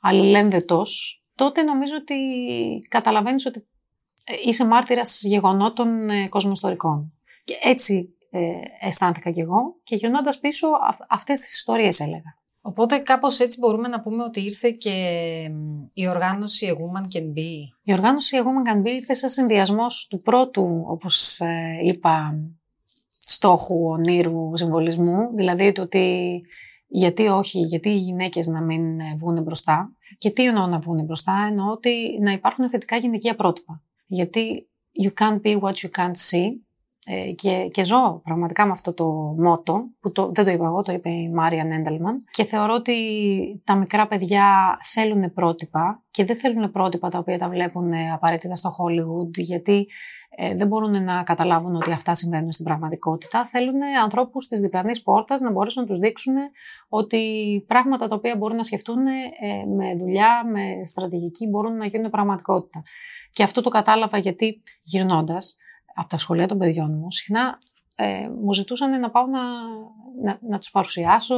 αλληλένδετος, τότε νομίζω ότι καταλαβαίνεις ότι ε, είσαι μάρτυρας γεγονότων ε, κοσμοστορικών. Και έτσι ε, αισθάνθηκα κι εγώ και γυρνώντας πίσω αυτές τις ιστορίες έλεγα. Οπότε κάπως έτσι μπορούμε να πούμε ότι ήρθε και η οργάνωση A Woman Can Be. Η οργάνωση A Woman Can Be ήρθε σαν συνδυασμός του πρώτου, όπως είπα, στόχου ονείρου συμβολισμού, δηλαδή το ότι γιατί όχι, γιατί οι γυναίκες να μην ε, βγουν μπροστά; Και τι εννοώ να βγουν μπροστά, εννοώ ότι να υπάρχουν θετικά γυναικεία πρότυπα. Γιατί you can't be what you can't see. Ε, και, και ζω πραγματικά με αυτό το μότο, που το, δεν το είπα εγώ, το είπε η Μάρια Νέντελμαν. Και θεωρώ ότι τα μικρά παιδιά θέλουν πρότυπα και δεν θέλουν πρότυπα τα οποία τα βλέπουν απαραίτητα στο Hollywood, γιατί ε, δεν μπορούν να καταλάβουν ότι αυτά συμβαίνουν στην πραγματικότητα. Θέλουν ανθρώπους της διπλανής πόρτας να μπορέσουν να τους δείξουν ότι πράγματα τα οποία μπορούν να σκεφτούν ε, με δουλειά, με στρατηγική μπορούν να γίνουν πραγματικότητα. Και αυτό το κατάλαβα γιατί γυρνώντας από τα σχολεία των παιδιών μου, συχνά ε, μου ζητούσαν να πάω να, να, να τους παρουσιάσω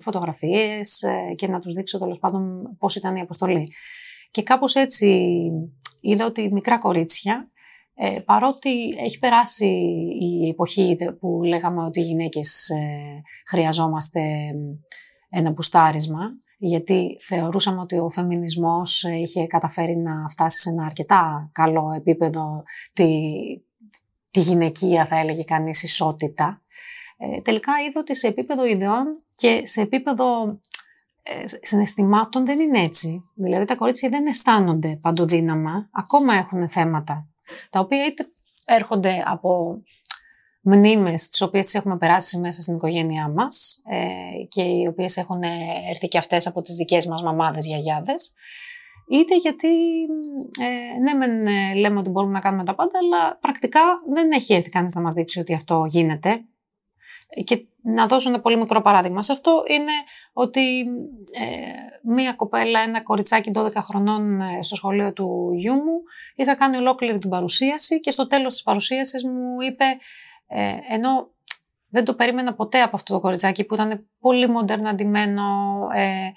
φωτογραφίες ε, και να τους δείξω τέλος πάντων πώς ήταν η αποστολή. Και κάπως έτσι είδα ότι μικρά κορίτσια ε, παρότι έχει περάσει η εποχή που λέγαμε ότι οι γυναίκες ε, χρειαζόμαστε ένα μπουστάρισμα, γιατί θεωρούσαμε ότι ο φεμινισμός είχε καταφέρει να φτάσει σε ένα αρκετά καλό επίπεδο τη, τη γυναικεία, θα έλεγε κανείς, ισότητα. Ε, τελικά είδα ότι σε επίπεδο ιδεών και σε επίπεδο ε, συναισθημάτων δεν είναι έτσι. Δηλαδή τα κορίτσια δεν αισθάνονται παντοδύναμα, ακόμα έχουν θέματα, τα οποία είτε έρχονται από μνήμες τις οποίες τις έχουμε περάσει μέσα στην οικογένειά μας ε, και οι οποίες έχουν έρθει και αυτές από τις δικές μας μαμάδες, γιαγιάδες, είτε γιατί ε, ναι μεν ε, λέμε ότι μπορούμε να κάνουμε τα πάντα, αλλά πρακτικά δεν έχει έρθει κανείς να μας δείξει ότι αυτό γίνεται. Και να δώσω ένα πολύ μικρό παράδειγμα σε αυτό είναι ότι ε, μία κοπέλα, ένα κοριτσάκι 12 χρονών ε, στο σχολείο του γιού μου είχα κάνει ολόκληρη την παρουσίαση και στο τέλος της παρουσίασης μου είπε ε, ενώ δεν το περίμενα ποτέ από αυτό το κοριτσάκι που ήταν πολύ μοντέρνα αντιμένο, ε,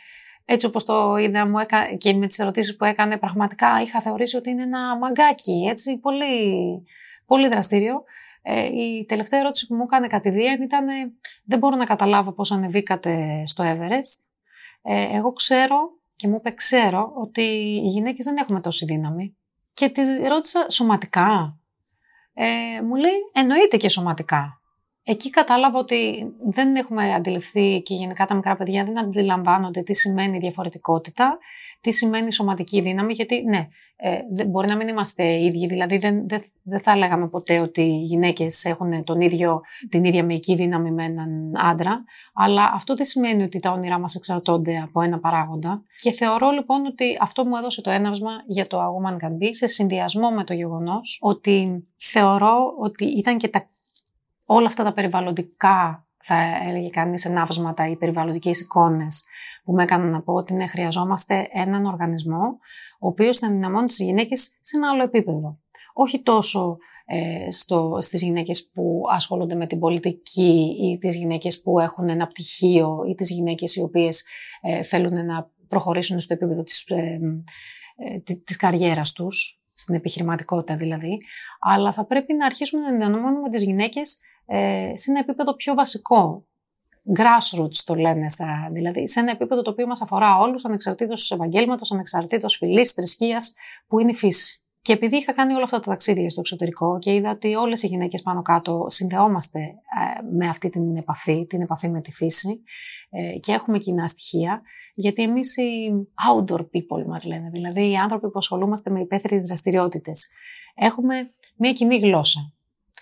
έτσι όπως το είδα μου έκα, και με τις ερωτήσεις που έκανε πραγματικά είχα θεωρήσει ότι είναι ένα μαγκάκι, έτσι πολύ, πολύ δραστήριο. Ε, η τελευταία ερώτηση που μου έκανε κατηδίαν ήταν δεν μπορώ να καταλάβω πώς ανεβήκατε στο Everest. Ε, εγώ ξέρω και μου είπε ξέρω ότι οι γυναίκες δεν έχουμε τόση δύναμη. Και τη ρώτησα σωματικά. Ε, μου λέει εννοείται και σωματικά. Εκεί κατάλαβα ότι δεν έχουμε αντιληφθεί και γενικά τα μικρά παιδιά δεν αντιλαμβάνονται τι σημαίνει διαφορετικότητα, τι σημαίνει σωματική δύναμη, γιατί ναι, ε, μπορεί να μην είμαστε ίδιοι, δηλαδή δεν, δεν, δεν θα λέγαμε ποτέ ότι οι γυναίκες έχουν τον ίδιο, την ίδια μεϊκή δύναμη με έναν άντρα, αλλά αυτό δεν σημαίνει ότι τα όνειρά μας εξαρτώνται από ένα παράγοντα. Και θεωρώ λοιπόν ότι αυτό μου έδωσε το έναυσμα για το A Woman Can Be σε συνδυασμό με το γεγονός ότι θεωρώ ότι ήταν και τα όλα αυτά τα περιβαλλοντικά, θα έλεγε κανείς, ενάυσματα ή περιβαλλοντικές εικόνες που με έκαναν να πω ότι ναι, χρειαζόμαστε έναν οργανισμό ο οποίος θα ενδυναμώνει τις γυναίκες σε ένα άλλο επίπεδο. Όχι τόσο ε, στο, στις γυναίκες που ασχολούνται με την πολιτική ή τις γυναίκες που έχουν ένα πτυχίο ή τις γυναίκες οι οποίες ε, θέλουν να προχωρήσουν στο επίπεδο της, ε, ε της καριέρας τους, στην επιχειρηματικότητα δηλαδή, αλλά θα πρέπει να αρχίσουμε να ενδυναμώνουμε τις γυναίκες ε, σε ένα επίπεδο πιο βασικό. Grassroots το λένε, στα, δηλαδή σε ένα επίπεδο το οποίο μας αφορά όλους, ανεξαρτήτως επαγγέλματος, ανεξαρτήτως φυλής, θρησκείας, που είναι η φύση. Και επειδή είχα κάνει όλα αυτά τα ταξίδια στο εξωτερικό και είδα ότι όλες οι γυναίκες πάνω κάτω συνδεόμαστε ε, με αυτή την επαφή, την επαφή με τη φύση ε, και έχουμε κοινά στοιχεία, γιατί εμείς οι outdoor people μας λένε, δηλαδή οι άνθρωποι που ασχολούμαστε με υπαίθριες δραστηριότητες, έχουμε μια κοινή γλώσσα.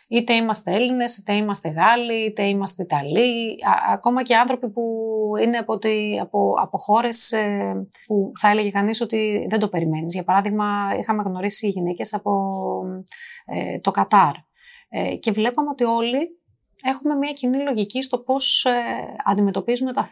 Είτε είμαστε Έλληνες, είτε είμαστε Γάλλοι, είτε είμαστε Ιταλοί, ακόμα και άνθρωποι που είναι από, τη, από, από χώρες ε, που θα έλεγε κανείς ότι δεν το περιμένεις. Για παράδειγμα, είχαμε γνωρίσει γυναίκες από ε, το Κατάρ ε, και βλέπαμε ότι όλοι έχουμε μια κοινή λογική στο πώς αντιμετωπίζουμε τα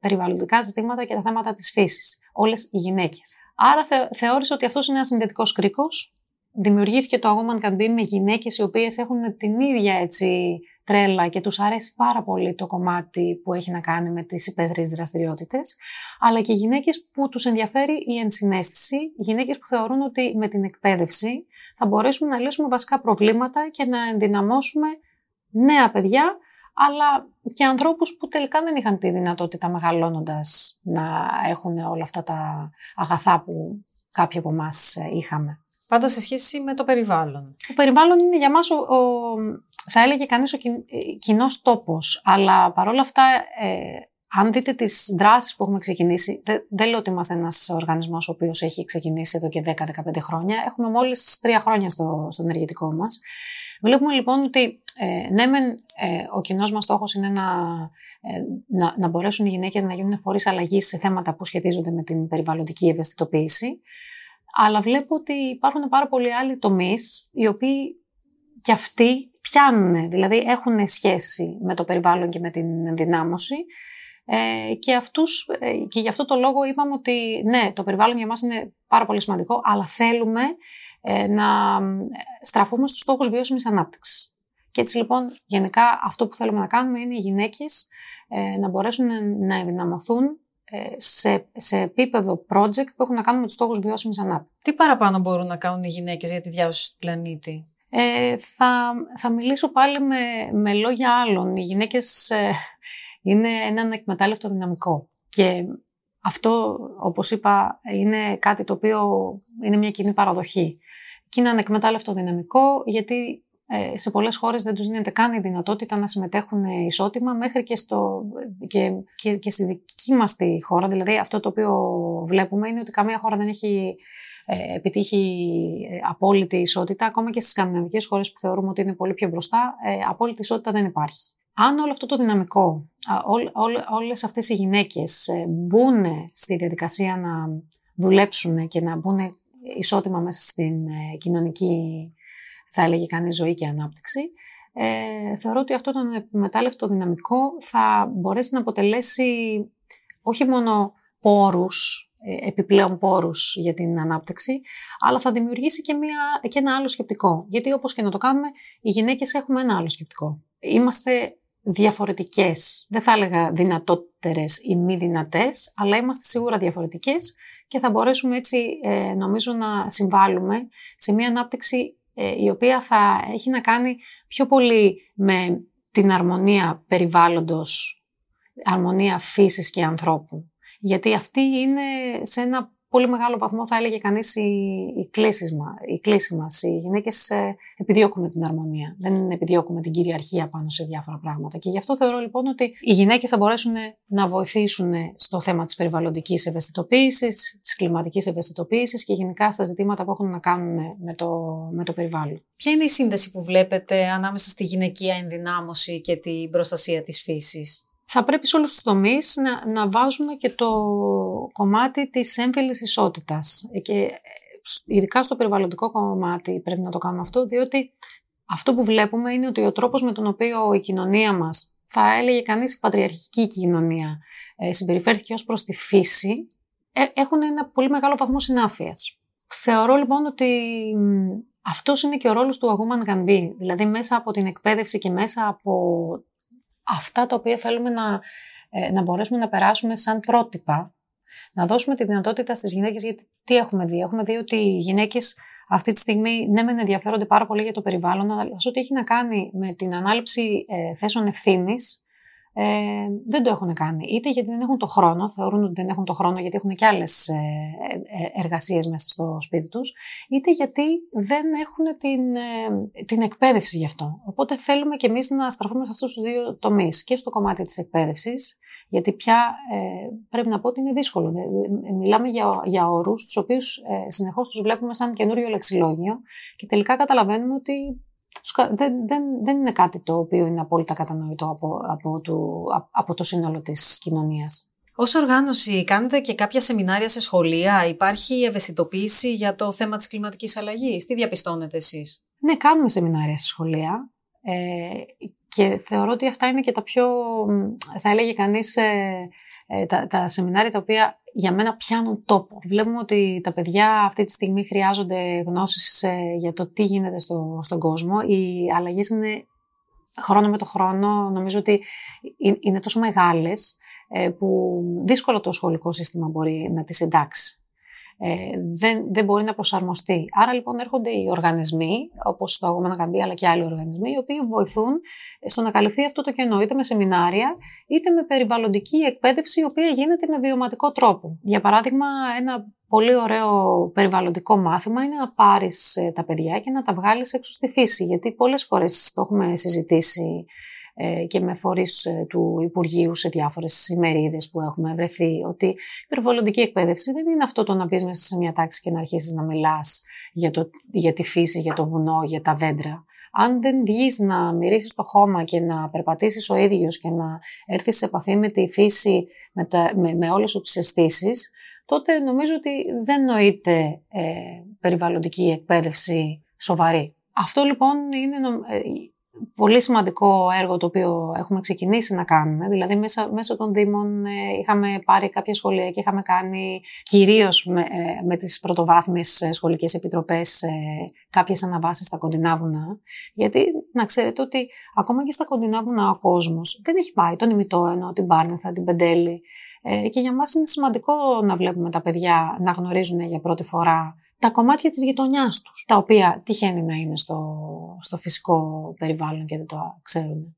περιβαλλοντικά ζητήματα και τα θέματα της φύσης. Όλες οι γυναίκες. Άρα θεώρησα ότι αυτός είναι ένας συνδετικός κρίκος δημιουργήθηκε το Woman Can Be με γυναίκες οι οποίες έχουν την ίδια έτσι τρέλα και τους αρέσει πάρα πολύ το κομμάτι που έχει να κάνει με τις υπαίθριες δραστηριότητες, αλλά και γυναίκες που τους ενδιαφέρει η ενσυναίσθηση, γυναίκες που θεωρούν ότι με την εκπαίδευση θα μπορέσουμε να λύσουμε βασικά προβλήματα και να ενδυναμώσουμε νέα παιδιά, αλλά και ανθρώπους που τελικά δεν είχαν τη δυνατότητα μεγαλώνοντας να έχουν όλα αυτά τα αγαθά που κάποιοι από εμάς είχαμε. Πάντα σε σχέση με το περιβάλλον. Το περιβάλλον είναι για μας, ο, θα έλεγε κανείς, ο κοινός τόπος. Αλλά παρόλα αυτά, ε, αν δείτε τις δράσεις που έχουμε ξεκινήσει, δεν, δεν λέω ότι είμαστε ένας οργανισμός ο οποίος έχει ξεκινήσει εδώ και 10-15 χρόνια. Έχουμε μόλις τρία χρόνια στο, στο ενεργητικό μας. Βλέπουμε λοιπόν ότι ε, ναι, μεν, ε, ο κοινός μας στόχος είναι να, ε, να, να μπορέσουν οι γυναίκες να γίνουν φορείς αλλαγής σε θέματα που σχετίζονται με την περιβαλλοντική ευαισθητοποίηση. Αλλά βλέπω ότι υπάρχουν πάρα πολλοί άλλοι τομείς οι οποίοι και αυτοί πιάνουν, δηλαδή έχουν σχέση με το περιβάλλον και με την ενδυνάμωση. Ε, και, αυτούς, ε, και γι' αυτό το λόγο είπαμε ότι ναι, το περιβάλλον για μας είναι πάρα πολύ σημαντικό, αλλά θέλουμε ε, να στραφούμε στους στόχους βιώσιμης ανάπτυξης. Και έτσι λοιπόν γενικά αυτό που θέλουμε να κάνουμε είναι οι γυναίκες να μπορέσουν να ενδυναμωθούν σε, σε επίπεδο project που έχουν να κάνουν με τους στόχους βιώσιμης ανάπτυξης. Τι παραπάνω μπορούν να κάνουν οι γυναίκες για τη διάσωση του πλανήτη; Ε, θα, θα μιλήσω πάλι με, με λόγια άλλων. Οι γυναίκες ε, είναι ένα ανεκμετάλλευτο δυναμικό. Και αυτό, όπως είπα, είναι κάτι το οποίο είναι μια κοινή παραδοχή. Και είναι ανεκμετάλλευτο δυναμικό γιατί ε, σε πολλές χώρες δεν τους δίνεται καν η δυνατότητα να συμμετέχουν ισότιμα μέχρι και, στο, και, και, και στη δική μας τη χώρα. Δηλαδή αυτό το οποίο βλέπουμε είναι ότι καμία χώρα δεν έχει ε, επιτύχει ε, απόλυτη ισότητα, ακόμα και στις σκανδιναβικές χώρες που θεωρούμε ότι είναι πολύ πιο μπροστά, ε, απόλυτη ισότητα δεν υπάρχει. Αν όλο αυτό το δυναμικό, ό, ό, όλες αυτές οι γυναίκες μπουν στη διαδικασία να δουλέψουν και να μπουν ισότιμα μέσα στην κοινωνική, θα έλεγε κανείς, ζωή και ανάπτυξη, ε, θεωρώ ότι αυτό το μετάλλευτο δυναμικό θα μπορέσει να αποτελέσει όχι μόνο πόρους ε, επιπλέον πόρους για την ανάπτυξη, αλλά θα δημιουργήσει και, μια, και ένα άλλο σκεπτικό. Γιατί όπως και να το κάνουμε, οι γυναίκες έχουμε ένα άλλο σκεπτικό. Είμαστε διαφορετικές, δεν θα έλεγα δυνατότερες ή μη δυνατές, αλλά είμαστε σίγουρα διαφορετικές και θα μπορέσουμε έτσι ε, νομίζω να συμβάλλουμε σε μια ανάπτυξη ε, η οποία θα έχει να κάνει πιο πολύ με την αρμονία περιβάλλοντος, αρμονία φύσης και ανθρώπου. Γιατί αυτή είναι σε ένα πολύ μεγάλο βαθμό θα έλεγε κανείς η, η, κλίση, η κλίση μας. Οι γυναίκες ε, επιδιώκουμε την αρμονία, δεν επιδιώκουμε την κυριαρχία πάνω σε διάφορα πράγματα. Και γι' αυτό θεωρώ λοιπόν ότι οι γυναίκες θα μπορέσουν να βοηθήσουν στο θέμα της περιβαλλοντικής ευαισθητοποίησης, της κλιματικής ευαισθητοποίησης και γενικά στα ζητήματα που έχουν να κάνουν με το, με το περιβάλλον. Ποια είναι η σύνδεση που βλέπετε ανάμεσα στη γυναικεία ενδυνάμωση και την προστασία της φύσης; Θα πρέπει σε όλους τους τομείς να, να βάζουμε και το κομμάτι της έμφυλης ισότητας. Και ε, ειδικά στο περιβαλλοντικό κομμάτι πρέπει να το κάνουμε αυτό, διότι αυτό που βλέπουμε είναι ότι ο τρόπος με τον οποίο η κοινωνία μας, θα έλεγε κανείς η πατριαρχική κοινωνία, ε, συμπεριφέρθηκε ως προς τη φύση, ε, έχουν ένα πολύ μεγάλο βαθμό συνάφειας. Θεωρώ λοιπόν ότι αυτός είναι και ο ρόλος του Αγούμαν Γαμπή, δηλαδή μέσα από την εκπαίδευση και μέσα από αυτά τα οποία θέλουμε να, ε, να μπορέσουμε να περάσουμε σαν πρότυπα, να δώσουμε τη δυνατότητα στις γυναίκες, γιατί τι έχουμε δει; Έχουμε δει ότι οι γυναίκες αυτή τη στιγμή ναι μεν ενδιαφέρονται πάρα πολύ για το περιβάλλον, αλλά σε ό,τι έχει να κάνει με την ανάληψη ε, θέσεων ευθύνης, ε, δεν το έχουν κάνει. Είτε γιατί δεν έχουν το χρόνο, θεωρούν ότι δεν έχουν το χρόνο γιατί έχουν και άλλες ε, ε, εργασίες μέσα στο σπίτι τους, είτε γιατί δεν έχουν την, ε, την εκπαίδευση γι' αυτό. Οπότε θέλουμε και εμείς να στραφούμε σε αυτούς τους δύο τομείς. Και στο κομμάτι της εκπαίδευσης, γιατί πια ε, πρέπει να πω ότι είναι δύσκολο. Μιλάμε για, για όρους, τους οποίους ε, συνεχώς τους βλέπουμε σαν καινούριο λεξιλόγιο και τελικά καταλαβαίνουμε ότι δεν, δεν, δεν είναι κάτι το οποίο είναι απόλυτα κατανοητό από, από, το, από το σύνολο της κοινωνίας. Ως οργάνωση κάνετε και κάποια σεμινάρια σε σχολεία, υπάρχει ευαισθητοποίηση για το θέμα της κλιματικής αλλαγής, τι διαπιστώνετε εσείς; Ναι, κάνουμε σεμινάρια σε σχολεία ε, και θεωρώ ότι αυτά είναι και τα πιο, θα έλεγε κανείς, ε, ε, τα, τα σεμινάρια τα οποία για μένα πιάνουν τόπο. Βλέπουμε ότι τα παιδιά αυτή τη στιγμή χρειάζονται γνώσεις ε, για το τι γίνεται στο, στον κόσμο. Οι αλλαγές είναι χρόνο με το χρόνο. Νομίζω ότι είναι τόσο μεγάλες ε, που δύσκολο το σχολικό σύστημα μπορεί να τις εντάξει ε, δεν, δεν μπορεί να προσαρμοστεί. Άρα λοιπόν έρχονται οι οργανισμοί, όπως το Αγώμα Καμπή, αλλά και άλλοι οργανισμοί, οι οποίοι βοηθούν στο να καλυφθεί αυτό το κενό, είτε με σεμινάρια, είτε με περιβαλλοντική εκπαίδευση, η οποία γίνεται με βιωματικό τρόπο. Για παράδειγμα, ένα πολύ ωραίο περιβαλλοντικό μάθημα είναι να πάρεις ε, τα παιδιά και να τα βγάλεις έξω στη φύση. Γιατί πολλές φορές το έχουμε συζητήσει ε, και με φορείς ε, του Υπουργείου σε διάφορες ημερίδες που έχουμε βρεθεί ότι η περιβαλλοντική εκπαίδευση δεν είναι αυτό το να μπει μέσα σε μια τάξη και να αρχίσεις να μιλάς για, το, για τη φύση, για το βουνό, για τα δέντρα. Αν δεν βγεις να μυρίσεις το χώμα και να περπατήσεις ο ίδιος και να έρθεις σε επαφή με τη φύση, με, τα, με, με όλες τις αισθήσεις, τότε νομίζω ότι δεν νοείται ε, περιβαλλοντική εκπαίδευση σοβαρή. Αυτό λοιπόν είναι πολύ σημαντικό έργο το οποίο έχουμε ξεκινήσει να κάνουμε. Δηλαδή μέσα, μέσω των Δήμων ε, είχαμε πάρει κάποια σχολεία και είχαμε κάνει κυρίως με, ε, με τις πρωτοβάθμιες ε, σχολικές επιτροπές κάποιες αναβάσεις στα κοντινά βουνά. Γιατί να ξέρετε ότι ακόμα και στα κοντινά βουνά ο κόσμος δεν έχει πάει τον ημιτόενο, την Πάρνεθα, την Πεντέλη. και για μας είναι σημαντικό να βλέπουμε τα παιδιά να γνωρίζουν για πρώτη φορά τα κομμάτια της γειτονιάς τους, τα οποία τυχαίνει να είναι στο, στο φυσικό περιβάλλον και δεν το ξέρουν.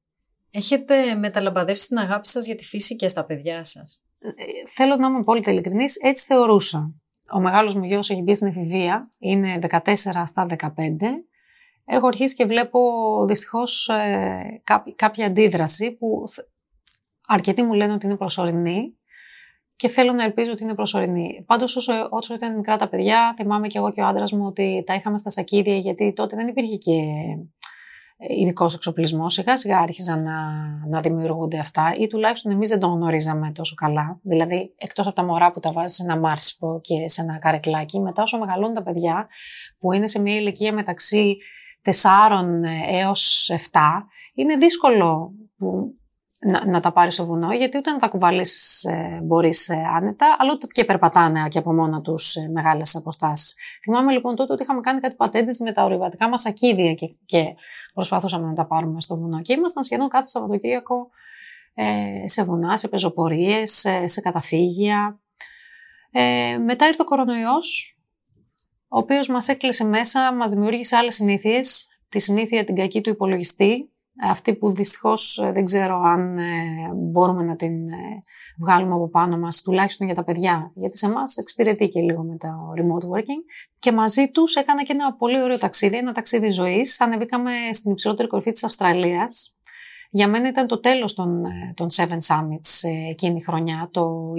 Έχετε μεταλαμπαδεύσει την αγάπη σας για τη φύση και στα παιδιά σας; Ε, θέλω να είμαι πολύ ειλικρινής, έτσι θεωρούσα. Ο μεγάλος μου γιος έχει μπει στην εφηβεία, είναι 14 στα 15. Έχω αρχίσει και βλέπω δυστυχώς ε, κάποια αντίδραση που αρκετοί μου λένε ότι είναι προσωρινή και θέλω να ελπίζω ότι είναι προσωρινή. Πάντως, όσο, όσο ήταν μικρά τα παιδιά, θυμάμαι και εγώ και ο άντρας μου ότι τα είχαμε στα σακίδια, γιατί τότε δεν υπήρχε και ε, ειδικός εξοπλισμός. Σιγά σιγά άρχιζαν να, να δημιουργούνται αυτά, ή τουλάχιστον εμείς δεν το γνωρίζαμε τόσο καλά. Δηλαδή, εκτός από τα μωρά που τα βάζεις σε ένα μάρσιπο και σε ένα καρεκλάκι, μετά όσο μεγαλώνουν τα παιδιά, που είναι σε μια ηλικία μεταξύ 4 έως 7, είναι δύσκολο που να, να τα πάρεις στο βουνό, γιατί ούτε να τα κουβαλήσει ε, μπορείς ε, άνετα, αλλά ούτε και περπατάνε και από μόνα τους ε, μεγάλες αποστάσεις. Θυμάμαι λοιπόν τότε ότι είχαμε κάνει κάτι πατέντες με τα ορειβατικά μας ακίδια και, και προσπαθούσαμε να τα πάρουμε στο βουνό. Και ήμασταν σχεδόν κάθε Σαββατοκύριακο ε, σε βουνά, σε πεζοπορίες, σε, σε καταφύγια. Ε, μετά ήρθε ο κορονοϊός, ο οποίος μας έκλεισε μέσα, μας δημιούργησε άλλες συνήθειες, τη συνήθεια την κακή του υπολογιστή, αυτή που δυστυχώς ε, δεν ξέρω αν ε, μπορούμε να την ε, βγάλουμε από πάνω μας, τουλάχιστον για τα παιδιά, γιατί σε εμάς εξυπηρετεί και λίγο με το remote working. Και μαζί τους έκανα και ένα πολύ ωραίο ταξίδι, ένα ταξίδι ζωής. Ανεβήκαμε στην υψηλότερη κορυφή της Αυστραλίας. Για μένα ήταν το τέλος των, των Seven Summits εκείνη η χρονιά, το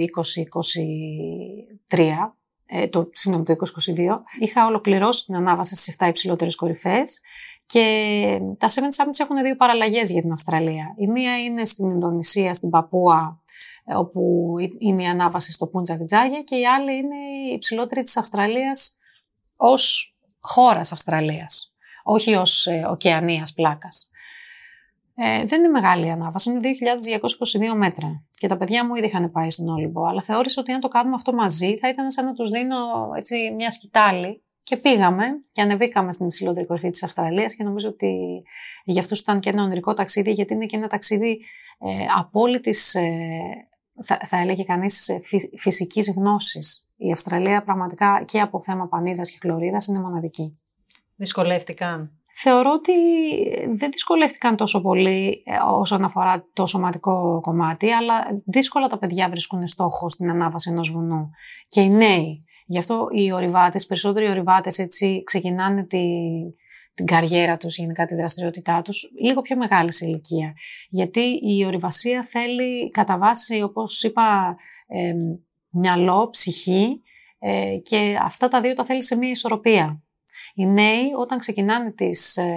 2023, το, συγγνώμη, το 2022. Είχα ολοκληρώσει την ανάβαση στις 7 υψηλότερες κορυφές και τα Seven Summits έχουν δύο παραλλαγές για την Αυστραλία. Η μία είναι στην Ινδονησία, στην Παπούα, ε, όπου είναι η ανάβαση στο Πούντζακ Τζάγια και η άλλη είναι η υψηλότερη της Αυστραλίας ως χώρας Αυστραλίας, όχι ως ε, ωκεανίας πλάκας. Ε, δεν είναι μεγάλη η ανάβαση, είναι 2.222 μέτρα. Και τα παιδιά μου ήδη είχαν πάει στον Όλυμπο, αλλά θεώρησα ότι αν το κάνουμε αυτό μαζί θα ήταν σαν να τους δίνω έτσι, μια σκητάλη και πήγαμε και ανεβήκαμε στην υψηλότερη κορυφή της Αυστραλίας και νομίζω ότι για αυτούς ήταν και ένα ονειρικό ταξίδι γιατί είναι και ένα ταξίδι ε, απόλυτης, ε, θα, θα έλεγε κανείς, ε, φυσικής γνώσης. Η Αυστραλία πραγματικά και από θέμα πανίδας και χλωρίδας είναι μοναδική. Δυσκολεύτηκαν. Θεωρώ ότι δεν δυσκολεύτηκαν τόσο πολύ ε, όσον αφορά το σωματικό κομμάτι, αλλά δύσκολα τα παιδιά βρίσκουν στόχο στην ανάβαση ενός βουνού. Και οι νέοι. Γι' αυτό οι ορειβάτες, περισσότεροι ορειβάτες έτσι ξεκινάνε τη, την καριέρα τους, γενικά τη δραστηριότητά τους, λίγο πιο μεγάλη σε ηλικία. Γιατί η ορειβασία θέλει κατά βάση, όπως είπα, ε, μυαλό, ψυχή ε, και αυτά τα δύο τα θέλει σε μία ισορροπία. Οι νέοι όταν ξεκινάνε τις, ε,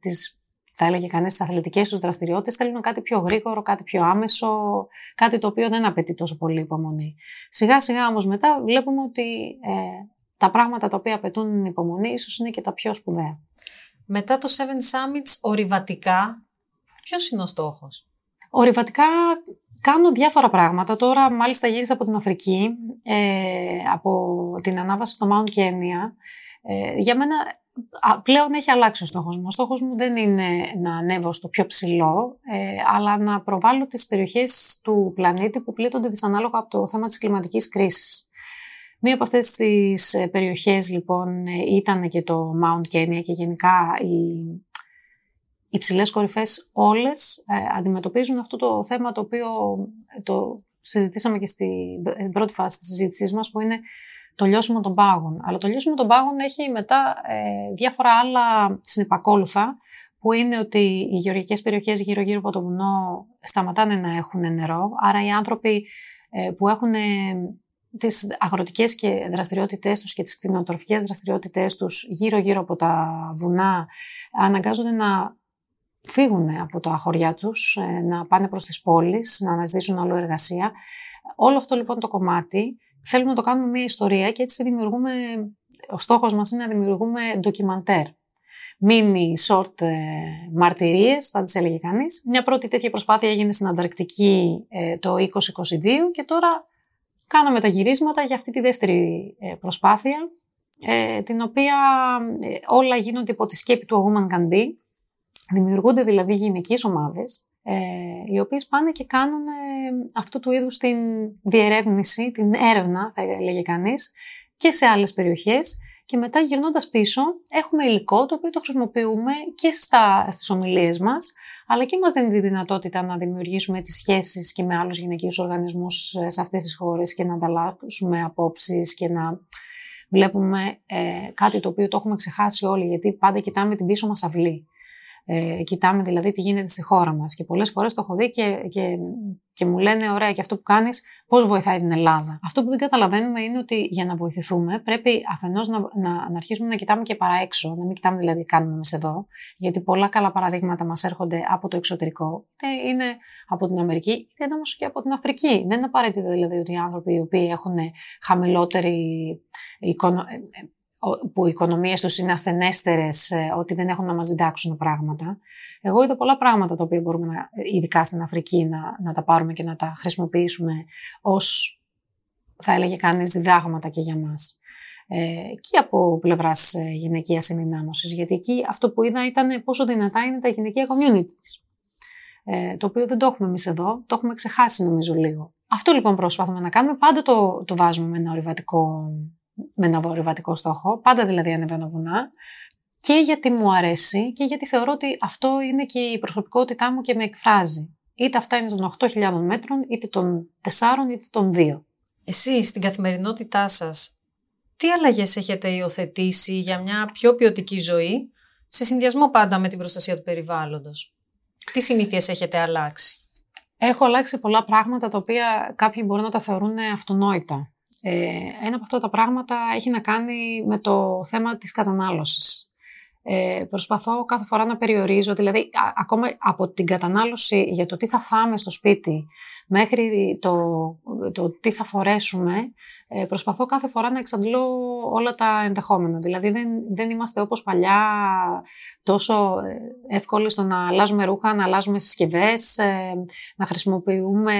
τις θα έλεγε κανείς, τις αθλητικές τους δραστηριότητες θέλουν κάτι πιο γρήγορο, κάτι πιο άμεσο, κάτι το οποίο δεν απαιτεί τόσο πολύ υπομονή. Σιγά σιγά όμως μετά βλέπουμε ότι ε, τα πράγματα τα οποία απαιτούν υπομονή ίσως είναι και τα πιο σπουδαία. Μετά το Seven Summits, ορειβατικά, ποιος είναι ο στόχος; Ορειβατικά κάνω διάφορα πράγματα. Τώρα μάλιστα γύρισα από την Αφρική, ε, από την ανάβαση στο Mount Kenya. Ε, για μένα πλέον έχει αλλάξει ο στόχος μου. Ο στόχος μου δεν είναι να ανέβω στο πιο ψηλό, ε, αλλά να προβάλλω τις περιοχές του πλανήτη που πλήττονται δυσανάλογα από το θέμα της κλιματικής κρίσης. Μία από αυτές τις ε, περιοχές λοιπόν ε, ήταν και το Mount Kenya και γενικά οι οι ψηλές κορυφές όλες αντιμετωπίζουν αυτό το θέμα το οποίο το συζητήσαμε και στην πρώτη φάση της συζήτησής μας που είναι το λιώσιμο των πάγων. Αλλά το λιώσιμο των πάγων έχει μετά ε, διάφορα άλλα συνεπακόλουθα, που είναι ότι οι γεωργικές περιοχές γύρω-γύρω από το βουνό σταματάνε να έχουν νερό, άρα οι άνθρωποι ε, που έχουν ε, τις αγροτικές και δραστηριότητές τους και τις κτηνοτροφικές δραστηριότητές τους γύρω-γύρω από τα βουνά αναγκάζονται να φύγουν από τα χωριά τους, ε, να πάνε προς τις πόλεις, να αναζητήσουν άλλο εργασία. Όλο αυτό λοιπόν το κομμάτι θέλουμε να το κάνουμε μια ιστορία και έτσι δημιουργούμε, ο στόχος μας είναι να δημιουργούμε ντοκιμαντέρ. mini short ε, μαρτυρίες, θα τις έλεγε κανείς. Μια πρώτη τέτοια προσπάθεια έγινε στην Ανταρκτική ε, το 2022 και τώρα κάναμε τα γυρίσματα για αυτή τη δεύτερη ε, προσπάθεια, ε, την οποία όλα γίνονται υπό τη σκέπη του A Woman Can Be. Δημιουργούνται δηλαδή γυναικείες ομάδες, οι οποίες πάνε και κάνουν αυτού του είδους την διερεύνηση, την έρευνα θα έλεγε κανείς, και σε άλλες περιοχές και μετά γυρνώντας πίσω έχουμε υλικό το οποίο το χρησιμοποιούμε και στα, στις ομιλίες μας αλλά και μας δίνει τη δυνατότητα να δημιουργήσουμε τις σχέσεις και με άλλους γυναικείους οργανισμούς ε, σε αυτές τις χώρες και να ανταλλάξουμε απόψεις και να βλέπουμε ε, κάτι το οποίο το έχουμε ξεχάσει όλοι γιατί πάντα κοιτάμε την πίσω μας αυλή. Ε, κοιτάμε δηλαδή τι γίνεται στη χώρα μας και πολλές φορές το έχω δει και, και και μου λένε, ωραία, και αυτό που κάνεις, πώς βοηθάει την Ελλάδα; Αυτό που δεν καταλαβαίνουμε είναι ότι για να βοηθηθούμε πρέπει αφενός να, να, να αρχίσουμε να κοιτάμε και παρά έξω, να μην κοιτάμε δηλαδή τι κάνουμε εμείς εδώ, γιατί πολλά καλά παραδείγματα μας έρχονται από το εξωτερικό, είτε είναι από την Αμερική, είτε είναι όμως και από την Αφρική. Δεν είναι απαραίτητο δηλαδή ότι οι άνθρωποι οι οποίοι έχουν χαμηλότερη εικονο που οι οικονομίες τους είναι ασθενέστερες, ε, ότι δεν έχουν να μας διδάξουν πράγματα. Εγώ είδα πολλά πράγματα τα οποία μπορούμε, να, ειδικά στην Αφρική, να, να τα πάρουμε και να τα χρησιμοποιήσουμε ως, θα έλεγε κανείς, διδάγματα και για μας. Ε, και από πλευράς ε, γυναικείας ενδυνάμωσης, γιατί εκεί αυτό που είδα ήταν πόσο δυνατά είναι τα γυναικεία communities. Ε, το οποίο δεν το έχουμε εμείς εδώ, το έχουμε ξεχάσει νομίζω λίγο. Αυτό λοιπόν προσπαθούμε να κάνουμε. Πάντα το, το βάζουμε με ένα ορειβατικό με ένα βορειβατικό στόχο, πάντα δηλαδή ανεβαίνω βουνά, και γιατί μου αρέσει και γιατί θεωρώ ότι αυτό είναι και η προσωπικότητά μου και με εκφράζει. Είτε αυτά είναι των 8.000 μέτρων, είτε των 4, είτε των 2. Εσείς στην καθημερινότητά σας, τι αλλαγές έχετε υιοθετήσει για μια πιο ποιοτική ζωή, σε συνδυασμό πάντα με την προστασία του περιβάλλοντος; Τι συνήθειες έχετε αλλάξει; Έχω αλλάξει πολλά πράγματα τα οποία κάποιοι μπορούν να τα θεωρούν αυτονόητα. Ε, ένα από αυτά τα πράγματα έχει να κάνει με το θέμα της κατανάλωσης. Ε, προσπαθώ κάθε φορά να περιορίζω, δηλαδή ακόμα από την κατανάλωση για το τι θα φάμε στο σπίτι μέχρι το, το τι θα φορέσουμε, ε, προσπαθώ κάθε φορά να εξαντλώ όλα τα ενδεχόμενα. Δηλαδή δεν, δεν είμαστε όπως παλιά τόσο ε, εύκολοι στο να αλλάζουμε ρούχα, να αλλάζουμε συσκευές, ε, να χρησιμοποιούμε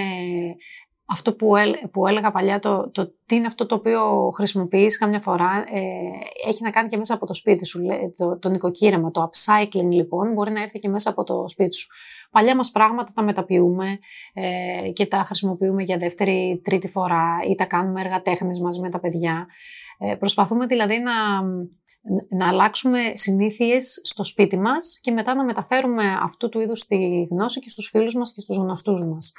αυτό που, που έλεγα παλιά, το, το τι είναι αυτό το οποίο χρησιμοποιείς καμιά φορά, ε, έχει να κάνει και μέσα από το σπίτι σου. Το, το νοικοκύρεμα, το upcycling λοιπόν, μπορεί να έρθει και μέσα από το σπίτι σου. Παλιά μας πράγματα τα μεταποιούμε ε, και τα χρησιμοποιούμε για δεύτερη, τρίτη φορά ή τα κάνουμε έργα τέχνης μαζί με τα παιδιά. Ε, προσπαθούμε δηλαδή να, να αλλάξουμε συνήθειες στο σπίτι μας και μετά να μεταφέρουμε αυτού του είδους τη γνώση και στους φίλους μας και στους γνωστούς μας.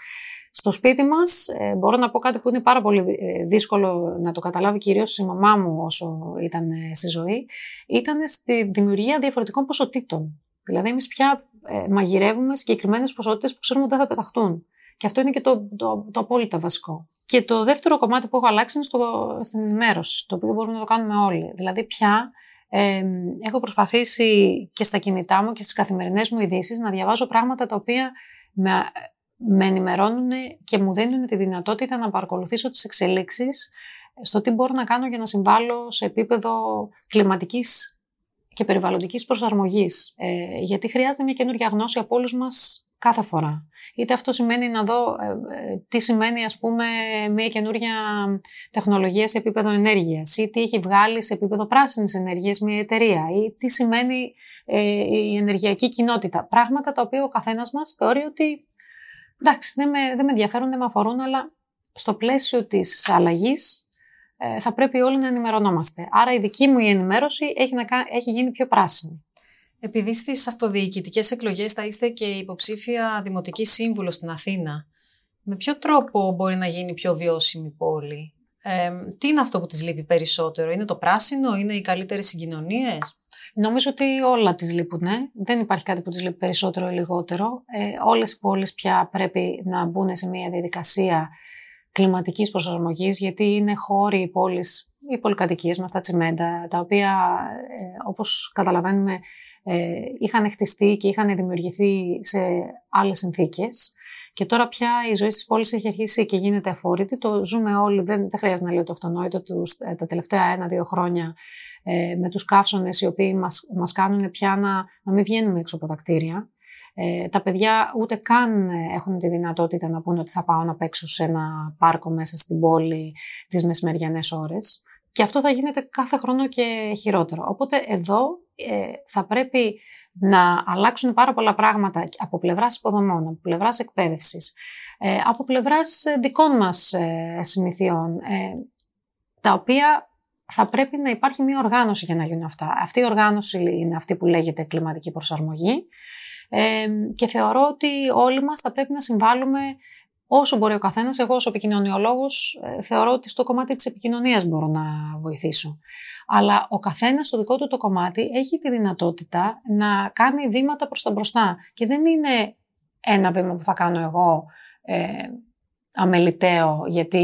Στο σπίτι μας ε, μπορώ να πω κάτι που είναι πάρα πολύ ε, δύσκολο να το καταλάβει κυρίως η μαμά μου όσο ήταν ε, στη ζωή, ήταν στη δημιουργία διαφορετικών ποσοτήτων. Δηλαδή εμείς πια μαγειρεύουμε συγκεκριμένες ποσότητες που ξέρουμε ότι δεν θα πεταχτούν. Και αυτό είναι και το, το, το απόλυτα βασικό. Και το δεύτερο κομμάτι που έχω αλλάξει είναι στο, στην ενημέρωση, το οποίο μπορούμε να το κάνουμε όλοι. Δηλαδή πια ε, έχω προσπαθήσει και στα κινητά μου και στις καθημερινές μου ειδήσεις να διαβάζω πράγματα τα οποία με με ενημερώνουν και μου δίνουν τη δυνατότητα να παρακολουθήσω τις εξελίξεις στο τι μπορώ να κάνω για να συμβάλλω σε επίπεδο κλιματικής και περιβαλλοντικής προσαρμογής. Ε, γιατί χρειάζεται μια καινούργια γνώση από όλους μας κάθε φορά. Είτε αυτό σημαίνει να δω ε, ε, τι σημαίνει ας πούμε μια καινούργια τεχνολογία σε επίπεδο ενέργειας ή τι έχει βγάλει σε επίπεδο πράσινης ενέργειας μια εταιρεία ή τι σημαίνει η ενεργειακή κοινότητα. Πράγματα τα οποία ο καθένας μας θεωρεί ότι εντάξει, δεν με, δεν με ενδιαφέρουν, δεν με αφορούν, αλλά στο πλαίσιο της αλλαγής ε, θα πρέπει όλοι να ενημερωνόμαστε. Άρα η δική μου η ενημέρωση έχει, να, έχει γίνει πιο πράσινη. Επειδή στις αυτοδιοικητικές εκλογές θα είστε και υποψήφια δημοτική σύμβουλο στην Αθήνα, με ποιο τρόπο μπορεί να γίνει πιο βιώσιμη πόλη, ε, τι είναι αυτό που της λείπει περισσότερο, Είναι το πράσινο, Είναι οι καλύτερες συγκοινωνίες; Νομίζω ότι όλα τις λείπουν. Δεν υπάρχει κάτι που τις λείπει περισσότερο ή λιγότερο. Ε, όλες οι πόλεις πια πρέπει να μπουν σε μια διαδικασία κλιματικής προσαρμογής, γιατί είναι χώροι οι πόλεις, οι πολυκατοικίες μας, τα τσιμέντα, τα οποία, ε, όπως καταλαβαίνουμε, ε, είχαν χτιστεί και είχαν δημιουργηθεί σε άλλες συνθήκες Και τώρα πια η ζωή στις πόλεις έχει αρχίσει και γίνεται αφόρητη. Το ζούμε όλοι, δεν, δεν χρειάζεται να λέω το αυτονόητο τους, ε, τα τελευταία ένα-δύο χρόνια ε, με τους καύσονες οι οποίοι μας, μας κάνουν πια να, να μην βγαίνουμε έξω από τα κτίρια. Ε, τα παιδιά ούτε καν έχουν τη δυνατότητα να πούνε ότι θα πάω να παίξω σε ένα πάρκο μέσα στην πόλη τις μεσημεριανές ώρες. Και αυτό θα γίνεται κάθε χρόνο και χειρότερο. Οπότε εδώ ε, θα πρέπει να αλλάξουν πάρα πολλά πράγματα από πλευράς υποδομών, από πλευράς εκπαίδευσης, ε, από πλευράς δικών μας ε, συνηθιών, ε, τα οποία θα πρέπει να υπάρχει μια οργάνωση για να γίνουν αυτά. Αυτή η οργάνωση είναι αυτή που λέγεται κλιματική προσαρμογή ε, και θεωρώ ότι όλοι μας θα πρέπει να συμβάλλουμε όσο μπορεί ο καθένας. Εγώ ως επικοινωνιολόγος ε, θεωρώ ότι στο κομμάτι της επικοινωνίας μπορώ να βοηθήσω. Αλλά ο καθένας στο δικό του το κομμάτι έχει τη δυνατότητα να κάνει βήματα προς τα μπροστά. Και δεν είναι ένα βήμα που θα κάνω εγώ ε, αμεληταίο, γιατί,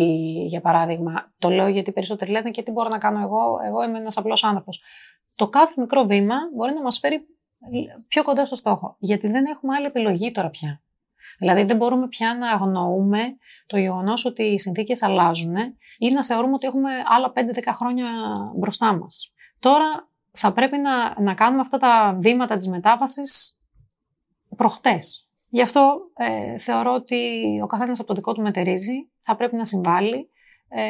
για παράδειγμα, το λέω γιατί περισσότεροι λένε και τι μπορώ να κάνω εγώ, εγώ είμαι ένας απλός άνθρωπος. Το κάθε μικρό βήμα μπορεί να μας φέρει πιο κοντά στο στόχο, γιατί δεν έχουμε άλλη επιλογή τώρα πια. Δηλαδή δεν μπορούμε πια να αγνοούμε το γεγονός ότι οι συνθήκες αλλάζουν ή να θεωρούμε ότι έχουμε άλλα 5-10 χρόνια μπροστά μας. Τώρα θα πρέπει να, να κάνουμε αυτά τα βήματα της μετάβασης προχτές. Γι' αυτό ε, θεωρώ ότι ο καθένας από το δικό του μετερίζει θα πρέπει να συμβάλλει ε,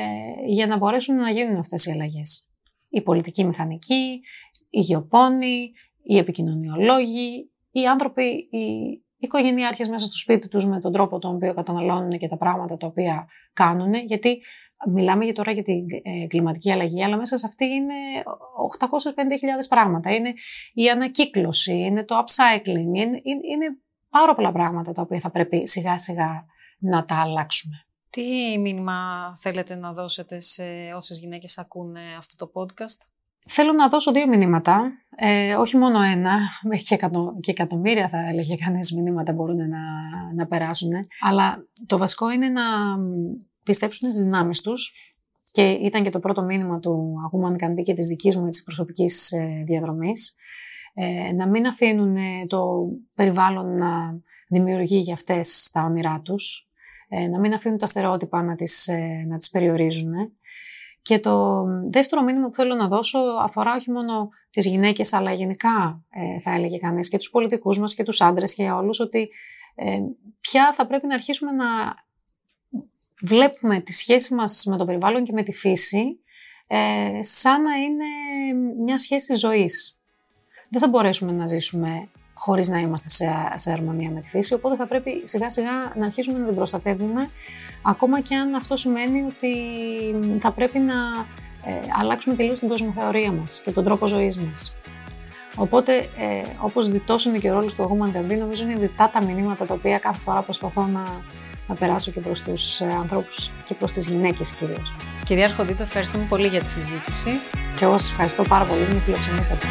για να μπορέσουν να γίνουν αυτές οι αλλαγές. Η πολιτική μηχανική, οι γεωπόνοι, οι επικοινωνιολόγοι, οι άνθρωποι, οι οικογενειάρχες μέσα στο σπίτι τους με τον τρόπο τον οποίο καταναλώνουν και τα πράγματα τα οποία κάνουν, γιατί μιλάμε για τώρα για την ε, κλιματική αλλαγή, αλλά μέσα σε αυτή είναι 850.000 πράγματα. Είναι η ανακύκλωση, είναι το upcycling, είναι, είναι πάρα πολλά πράγματα τα οποία θα πρέπει σιγά σιγά να τα αλλάξουμε. Τι μήνυμα θέλετε να δώσετε σε όσες γυναίκες ακούνε αυτό το podcast? Θέλω να δώσω δύο μηνύματα, ε, όχι μόνο ένα, και, εκατο, και εκατομμύρια θα έλεγε κανείς μηνύματα μπορούν να, να περάσουν, αλλά το βασικό είναι να πιστέψουν στις δυνάμεις τους και ήταν και το πρώτο μήνυμα του Αγούμαν Κανμπή και της δικής μου της προσωπικής ε, διαδρομής, ε, να μην αφήνουν το περιβάλλον να δημιουργεί για αυτές τα όνειρά τους, ε, να μην αφήνουν τα στερεότυπα να τις, ε, να τις περιορίζουν. Και το δεύτερο μήνυμα που θέλω να δώσω αφορά όχι μόνο τις γυναίκες, αλλά γενικά θα έλεγε κανείς και τους πολιτικούς μας και τους άντρες και όλους, ότι πια θα πρέπει να αρχίσουμε να βλέπουμε τη σχέση μας με το περιβάλλον και με τη φύση σαν να είναι μια σχέση ζωής δεν θα μπορέσουμε να ζήσουμε χωρίς να είμαστε σε, σε αρμονία με τη φύση, οπότε θα πρέπει σιγά σιγά να αρχίσουμε να την προστατεύουμε, ακόμα και αν αυτό σημαίνει ότι θα πρέπει να ε, αλλάξουμε τελείως την κοσμοθεωρία μας και τον τρόπο ζωής μας. Οπότε, ε, όπως διτός είναι και ο ρόλος του Woman Derby, νομίζω είναι διτά τα μηνύματα τα οποία κάθε φορά προσπαθώ να, να περάσω και προς τους ε, ανθρώπους και προς τις γυναίκες κυρίως. Κυρία Αρχοντήτο, ευχαριστούμε πολύ για τη συζήτηση. Και εγώ σας ευχαριστώ πάρα πολύ που με φιλοξενήσατε.